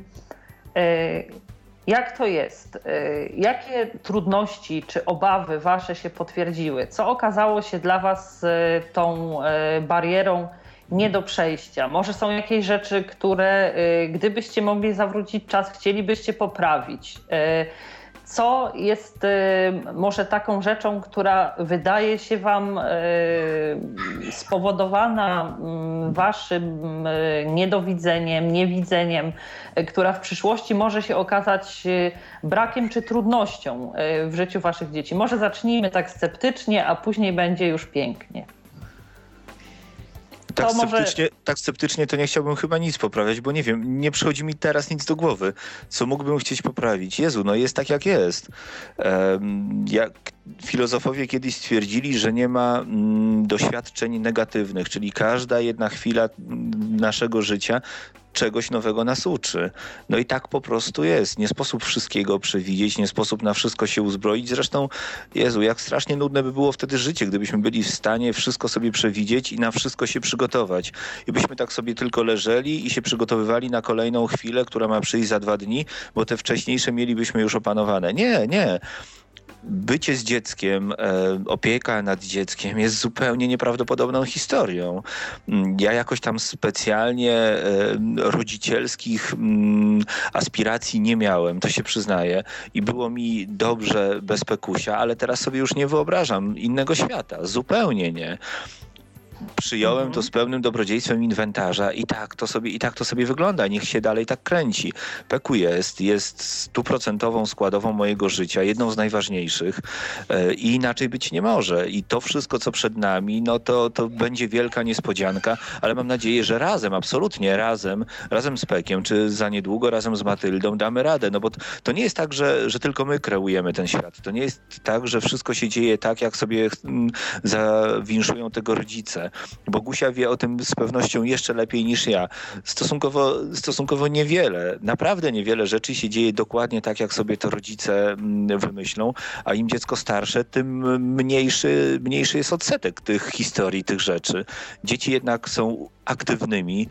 jak to jest? E, jakie trudności czy obawy wasze się potwierdziły? Co okazało się dla was e, tą barierą nie do przejścia? Może są jakieś rzeczy, które gdybyście mogli zawrócić czas, chcielibyście poprawić? Co jest y, może taką rzeczą, która wydaje się Wam y, spowodowana mm, Waszym y, niedowidzeniem, niewidzeniem, która w przyszłości może się okazać brakiem czy trudnością w życiu Waszych dzieci? Może zacznijmy tak sceptycznie, a później będzie już pięknie tak, sceptycznie, może... tak sceptycznie to nie chciałbym chyba nic poprawiać, bo nie wiem, nie przychodzi mi teraz nic do głowy, co mógłbym chcieć poprawić. Jezu, no jest tak jak jest. Um, jak filozofowie kiedyś stwierdzili, że nie ma mm, doświadczeń negatywnych, czyli każda jedna chwila naszego życia czegoś nowego nas uczy. No i tak po prostu jest. Nie sposób wszystkiego przewidzieć, nie sposób na wszystko się uzbroić. Zresztą, Jezu, jak strasznie nudne by było wtedy życie, gdybyśmy byli w stanie wszystko sobie przewidzieć i na wszystko się przygotować. I byśmy tak sobie tylko leżeli i się przygotowywali na kolejną chwilę, która ma przyjść za dwa dni, bo te wcześniejsze mielibyśmy już opanowane. Nie, nie bycie z dzieckiem, e, opieka nad dzieckiem jest zupełnie nieprawdopodobną historią. Mm, ja jakoś tam specjalnie e, rodzicielskich mm, aspiracji nie miałem, to się przyznaję. I było mi dobrze bez pekusia, ale teraz sobie już nie wyobrażam innego świata. Zupełnie nie przyjąłem mhm. to z pełnym dobrodziejstwem inwentarza i tak to sobie, i tak to sobie wygląda. Niech się dalej tak kręci. Peku jest, jest stuprocentową składową mojego życia, jedną z najważniejszych e, i inaczej być nie może. I to wszystko, co przed nami, no to, to będzie wielka niespodzianka, ale mam nadzieję, że razem, absolutnie razem, razem z Pekiem, czy za niedługo razem z Matyldą damy radę, no bo to nie jest tak, że, że tylko my kreujemy ten świat. To nie jest tak, że wszystko się dzieje tak, jak sobie mm, zawinszują tego rodzice. Bogusia wie o tym z pewnością jeszcze lepiej niż ja. Stosunkowo, stosunkowo niewiele, naprawdę niewiele rzeczy się dzieje dokładnie tak, jak sobie to rodzice mm, wymyślą, a im dziecko starsze, tym mniejszy, mniejszy jest odsetek tych historii, tych rzeczy. Dzieci jednak są aktywnymi,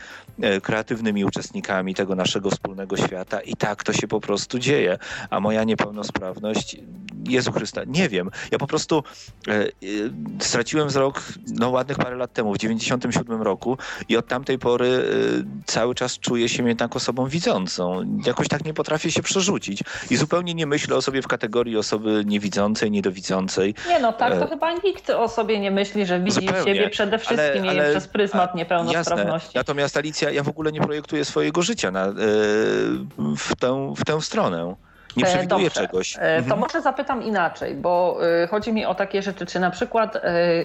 kreatywnymi uczestnikami tego naszego wspólnego świata i tak to się po prostu dzieje. A moja niepełnosprawność, Jezu Chrysta, nie wiem. Ja po prostu e, e, straciłem wzrok no, ładnych parę lat temu, w 97 roku i od tamtej pory e, cały czas czuję się jednak osobą widzącą. Jakoś tak nie potrafię się przerzucić i zupełnie nie myślę o sobie w kategorii osoby niewidzącej, niedowidzącej. Nie no, tak to e... chyba nikt o sobie nie myśli, że widzi zupełnie. siebie przede wszystkim ale, ale, przez pryzmat niepełnosprawności jasne. Natomiast Alicja, ja w ogóle nie projektuję swojego życia na, e, w, tę, w tę stronę nie e, przewiduję Dobrze. czegoś. E, to mhm. może zapytam inaczej, bo chodzi mi o takie rzeczy, czy na przykład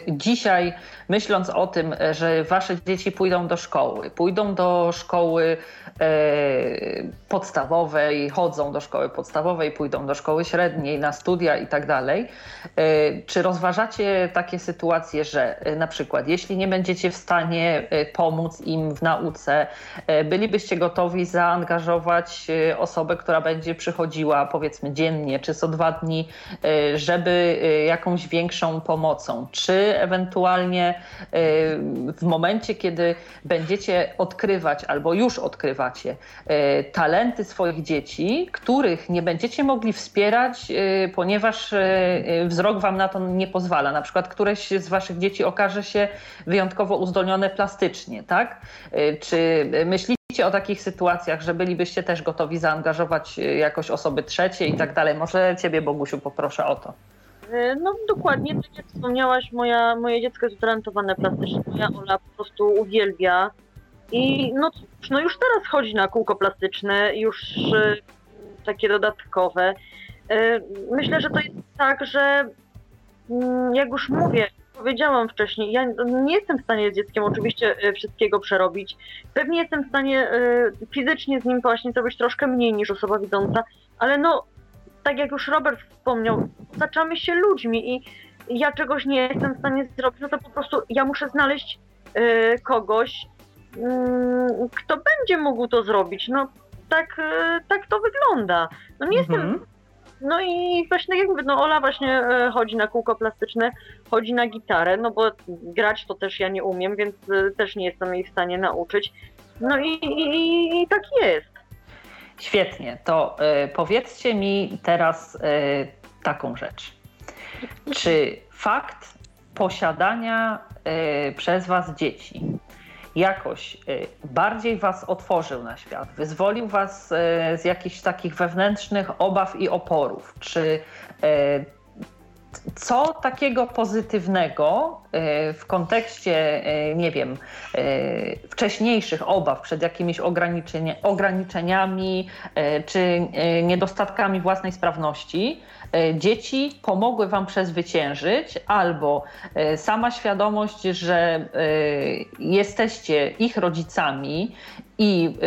dzisiaj myśląc o tym, że wasze dzieci pójdą do szkoły, pójdą do szkoły podstawowej, chodzą do szkoły podstawowej, pójdą do szkoły średniej, na studia i tak dalej, czy rozważacie takie sytuacje, że na przykład jeśli nie będziecie w stanie pomóc im w nauce, bylibyście gotowi zaangażować osobę, która będzie przychodziła powiedzmy dziennie czy co dwa dni, żeby jakąś większą pomocą, czy ewentualnie w momencie, kiedy będziecie odkrywać albo już odkrywacie talenty swoich dzieci, których nie będziecie mogli wspierać, ponieważ wzrok wam na to nie pozwala. Na przykład któreś z waszych dzieci okaże się wyjątkowo uzdolnione plastycznie, tak? Czy myślicie o takich sytuacjach, że bylibyście też gotowi zaangażować jakoś osoby trzecie i tak dalej? Może ciebie, Bogusiu, poproszę o to. E, no dokładnie, tak jak wspomniałaś, moja, moje dziecko jest utalentowane plastycznie, moja Ola po prostu uwielbia i no, no już teraz chodzi na kółko plastyczne, już e, takie dodatkowe. Myślę, że to jest tak, że mm, jak już mówię, powiedziałam wcześniej, ja nie jestem w stanie z dzieckiem oczywiście wszystkiego przerobić. Pewnie jestem w stanie fizycznie z nim właśnie zrobić troszkę mniej niż osoba widząca, ale no tak jak już Robert wspomniał, otaczamy się ludźmi i ja czegoś nie jestem w stanie zrobić, no to po prostu ja muszę znaleźć y, kogoś, y, kto będzie mógł to zrobić. No tak, tak to wygląda. No nie mhm. jestem. No i właśnie jak mówię, no Ola właśnie chodzi na kółko plastyczne, chodzi na gitarę, no bo grać to też ja nie umiem, więc też nie jestem jej w stanie nauczyć. No i, i, i tak jest. Świetnie, to y, powiedzcie mi teraz taką rzecz. Czy fakt posiadania przez Was dzieci jakoś bardziej Was otworzył na świat, wyzwolił Was z jakichś takich wewnętrznych obaw i oporów? Czy co takiego pozytywnego w kontekście, nie wiem, wcześniejszych obaw przed jakimiś ograniczeniami czy niedostatkami własnej sprawności, dzieci pomogły Wam przezwyciężyć, albo sama świadomość, że jesteście ich rodzicami i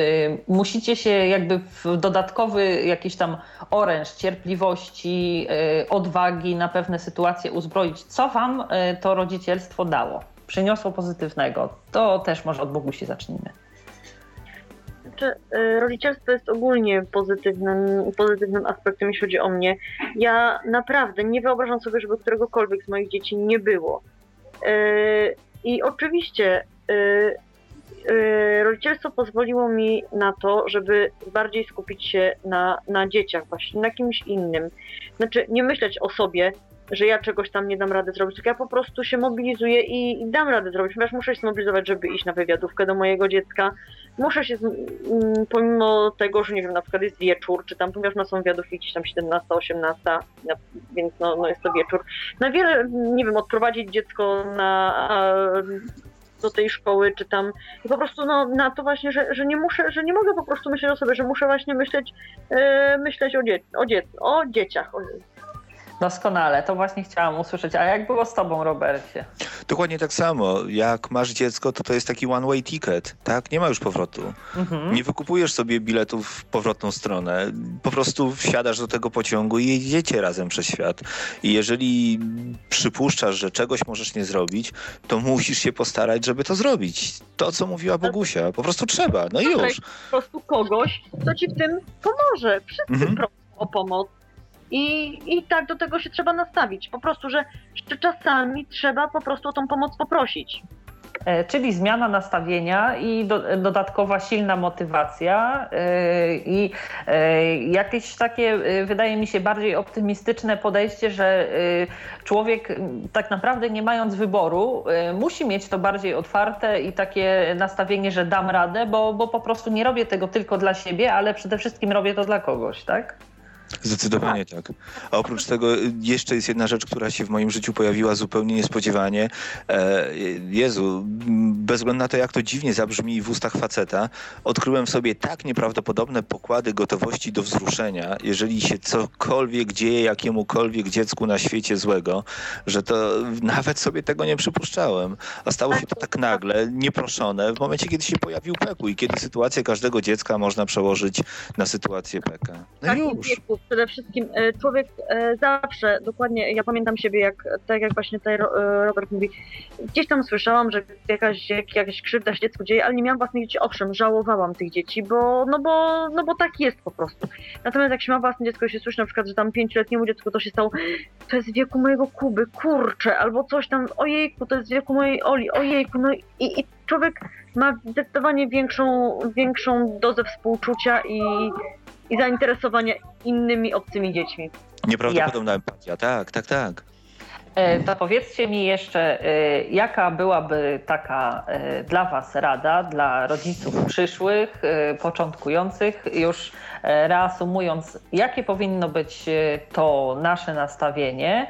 musicie się jakby w dodatkowy jakiś tam oręż cierpliwości, odwagi na pewne sytuacje uzbroić. Co wam to rodzicielstwo dało? Przyniosło pozytywnego? To też może od Bogu się zacznijmy. Znaczy, rodzicielstwo jest ogólnie pozytywnym, pozytywnym aspektem, jeśli chodzi o mnie. Ja naprawdę nie wyobrażam sobie, żeby któregokolwiek z moich dzieci nie było. I oczywiście Y, rodzicielstwo pozwoliło mi na to, żeby bardziej skupić się na, na dzieciach, właśnie na kimś innym. Znaczy, nie myśleć o sobie, że ja czegoś tam nie dam rady zrobić, tylko ja po prostu się mobilizuję i, i dam radę zrobić, ponieważ muszę się zmobilizować, żeby iść na wywiadówkę do mojego dziecka. Muszę się, mm, pomimo tego, że nie wiem, na przykład jest wieczór, czy tam, ponieważ no są wywiadówki gdzieś tam 17, 18, więc no, no jest to wieczór. Na wiele, nie wiem, odprowadzić dziecko na do tej szkoły, czy tam i po prostu no, na to właśnie, że, że nie muszę, że nie mogę po prostu myśleć o sobie, że muszę właśnie myśleć, yy, myśleć o, dzie o, dzie o dzieciach. O, Doskonale, to właśnie chciałam usłyszeć. A jak było z tobą, Robercie? Dokładnie tak samo. Jak masz dziecko, to to jest taki one-way ticket, tak? Nie ma już powrotu. Mhm. Nie wykupujesz sobie biletów w powrotną stronę. Po prostu wsiadasz do tego pociągu i jedziecie razem przez świat. I jeżeli przypuszczasz, że czegoś możesz nie zrobić, to musisz się postarać, żeby to zrobić. To, co mówiła Bogusia. Po prostu trzeba. No i już. Po prostu kogoś, kto ci w tym pomoże. Wszyscy mhm. proszą o pomoc i, I tak do tego się trzeba nastawić. Po prostu, że, czasami trzeba po prostu o tą pomoc poprosić. E, czyli zmiana nastawienia i do, dodatkowa silna motywacja yy, i yy, jakieś takie, wydaje mi się, bardziej optymistyczne podejście, że człowiek tak naprawdę nie mając wyboru musi mieć to bardziej otwarte i takie nastawienie, że dam radę, bo, bo po prostu nie robię tego tylko dla siebie, ale przede wszystkim robię to dla kogoś, tak? Zdecydowanie tak. A oprócz tego jeszcze jest jedna rzecz, która się w moim życiu pojawiła zupełnie niespodziewanie. E, Jezu, bez względu na to, jak to dziwnie zabrzmi w ustach faceta, odkryłem w sobie tak nieprawdopodobne pokłady gotowości do wzruszenia, jeżeli się cokolwiek dzieje jakiemukolwiek dziecku na świecie złego, że to nawet sobie tego nie przypuszczałem. A stało się to tak nagle, nieproszone, w momencie, kiedy się pojawił Peku i kiedy sytuację każdego dziecka można przełożyć na sytuację Peka. No już Przede wszystkim e, człowiek e, zawsze, dokładnie, ja pamiętam siebie, jak, tak jak właśnie tutaj e, Robert mówi, gdzieś tam słyszałam, że jakaś, jakaś krzywda się dziecku dzieje, ale nie miałam własnych dzieci. Owszem, żałowałam tych dzieci, bo, no, bo, no bo tak jest po prostu. Natomiast jak się ma własne dziecko i się słyszy na przykład, że tam pięcioletniemu dziecku to się stało, to jest wieku mojego Kuby, kurczę, albo coś tam, ojejku, to jest wieku mojej Oli, ojejku, no i, i człowiek ma zdecydowanie większą, większą dozę współczucia i, i zainteresowania innymi obcymi dziećmi. Nieprawdopodobna empatia, tak, tak, tak. E, to powiedzcie mi jeszcze, e, jaka byłaby taka e, dla Was rada, dla rodziców przyszłych, początkujących, już reasumując, jakie powinno być to nasze nastawienie,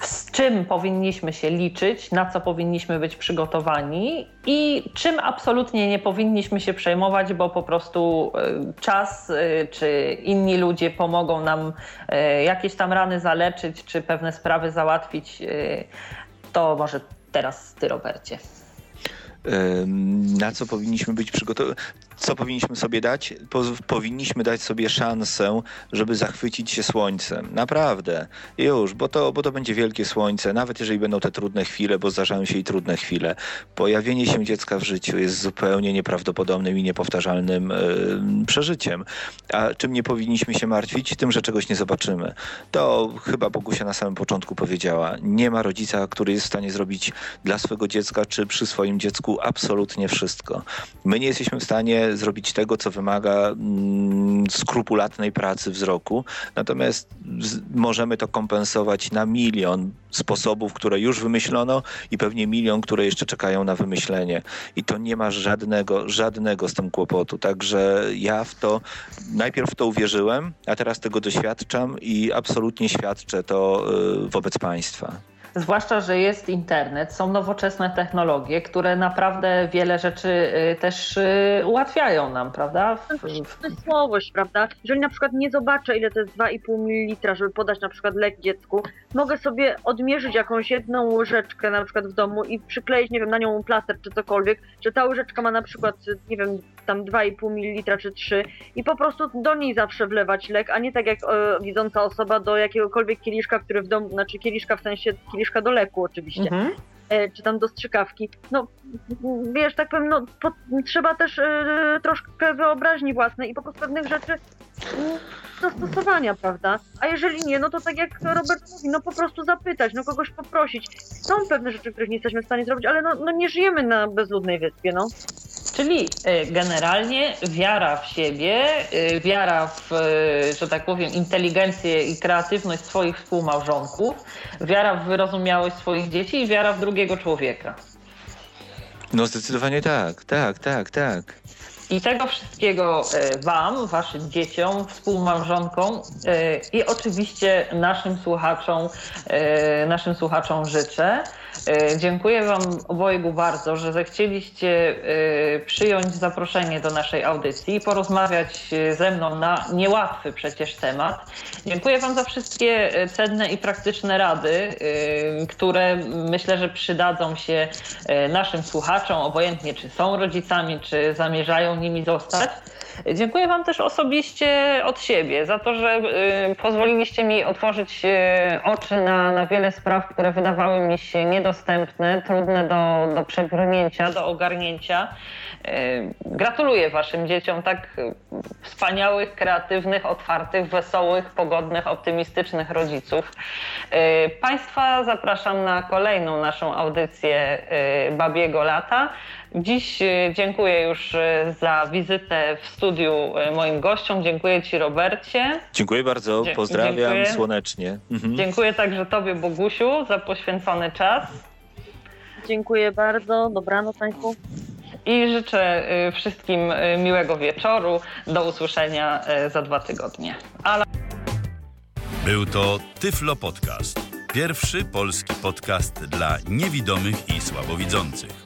z czym powinniśmy się liczyć, na co powinniśmy być przygotowani i czym absolutnie nie powinniśmy się przejmować, bo po prostu e, czas e, czy inni ludzie pomogą nam e, jakieś tam rany zaleczyć, czy pewne sprawy załatwić. To może teraz ty, Robercie. Na co powinniśmy być przygotowani? Co powinniśmy sobie dać? Po, powinniśmy dać sobie szansę, żeby zachwycić się słońcem. Naprawdę. Już, bo to, bo to będzie wielkie słońce, nawet jeżeli będą te trudne chwile, bo zdarzają się i trudne chwile. Pojawienie się dziecka w życiu jest zupełnie nieprawdopodobnym i niepowtarzalnym yy, przeżyciem. A czym nie powinniśmy się martwić? Tym, że czegoś nie zobaczymy. To chyba Bogusia na samym początku powiedziała. Nie ma rodzica, który jest w stanie zrobić dla swojego dziecka czy przy swoim dziecku absolutnie wszystko. My nie jesteśmy w stanie zrobić tego, co wymaga mm, skrupulatnej pracy wzroku. Natomiast możemy to kompensować na milion sposobów, które już wymyślono i pewnie milion, które jeszcze czekają na wymyślenie. I to nie ma żadnego, żadnego z tym kłopotu. Także ja w to, najpierw w to uwierzyłem, a teraz tego doświadczam i absolutnie świadczę to y, wobec państwa. Zwłaszcza, że jest internet, są nowoczesne technologie, które naprawdę wiele rzeczy y, też y, ułatwiają nam, prawda? Przemysłowość, prawda? Jeżeli na przykład nie zobaczę, ile to jest 2,5 ml, żeby podać na przykład lek dziecku, mogę sobie odmierzyć jakąś jedną łyżeczkę na przykład w domu i przykleić, nie wiem, na nią plaster czy cokolwiek, że ta łyżeczka ma na przykład, nie wiem, tam 2,5 ml czy 3 i po prostu do niej zawsze wlewać lek, a nie tak jak e, widząca osoba do jakiegokolwiek kieliszka, który w domu, znaczy kieliszka w sensie kieliszka do leku oczywiście. Mhm. E, czy tam do strzykawki. No, wiesz, tak powiem, no, po, trzeba też e, troszkę wyobraźni własnej i po prostu pewnych rzeczy dostosowania, prawda? A jeżeli nie, no to tak jak Robert mówi, no po prostu zapytać, no kogoś poprosić. Są pewne rzeczy, których nie jesteśmy w stanie zrobić, ale no, no nie żyjemy na bezludnej wyspie, no. Czyli e, generalnie wiara w siebie, e, wiara w, e, że tak powiem, inteligencję i kreatywność swoich współmałżonków, wiara w wyrozumiałość swoich dzieci i wiara w drugiego człowieka. No zdecydowanie tak, tak, tak, tak. I tego wszystkiego Wam, Waszym dzieciom, współmałżonkom i oczywiście naszym słuchaczom, naszym słuchaczom życzę. E, dziękuję Wam obojgu bardzo, że zechcieliście e, przyjąć zaproszenie do naszej audycji i porozmawiać e, ze mną na niełatwy przecież temat. Dziękuję Wam za wszystkie cenne i praktyczne rady, które myślę, że przydadzą się naszym słuchaczom, obojętnie czy są rodzicami, czy zamierzają nimi zostać. Dziękuję Wam też osobiście od siebie za to, że y, pozwoliliście mi otworzyć y, oczy na, na wiele spraw, które wydawały mi się niedostępne, trudne do, do przebrnięcia, do ogarnięcia. Y, gratuluję Waszym dzieciom tak wspaniałych, kreatywnych, otwartych, wesołych, pogodnych, optymistycznych rodziców. Państwa zapraszam na kolejną naszą audycję Babiego Lata. Dziś e, dziękuję już e, za wizytę w studiu e, moim gościom. Dziękuję Ci, Robercie. Dziękuję bardzo, pozdrawiam dziękuję. słonecznie. Mhm. Dziękuję także Tobie, Bogusiu, za poświęcony czas. Dziękuję bardzo, dobranoc Państwu. I życzę wszystkim miłego wieczoru. Do usłyszenia za dwa tygodnie. Ala... Był to Tyflo Podcast. Pierwszy polski podcast dla niewidomych i słabowidzących.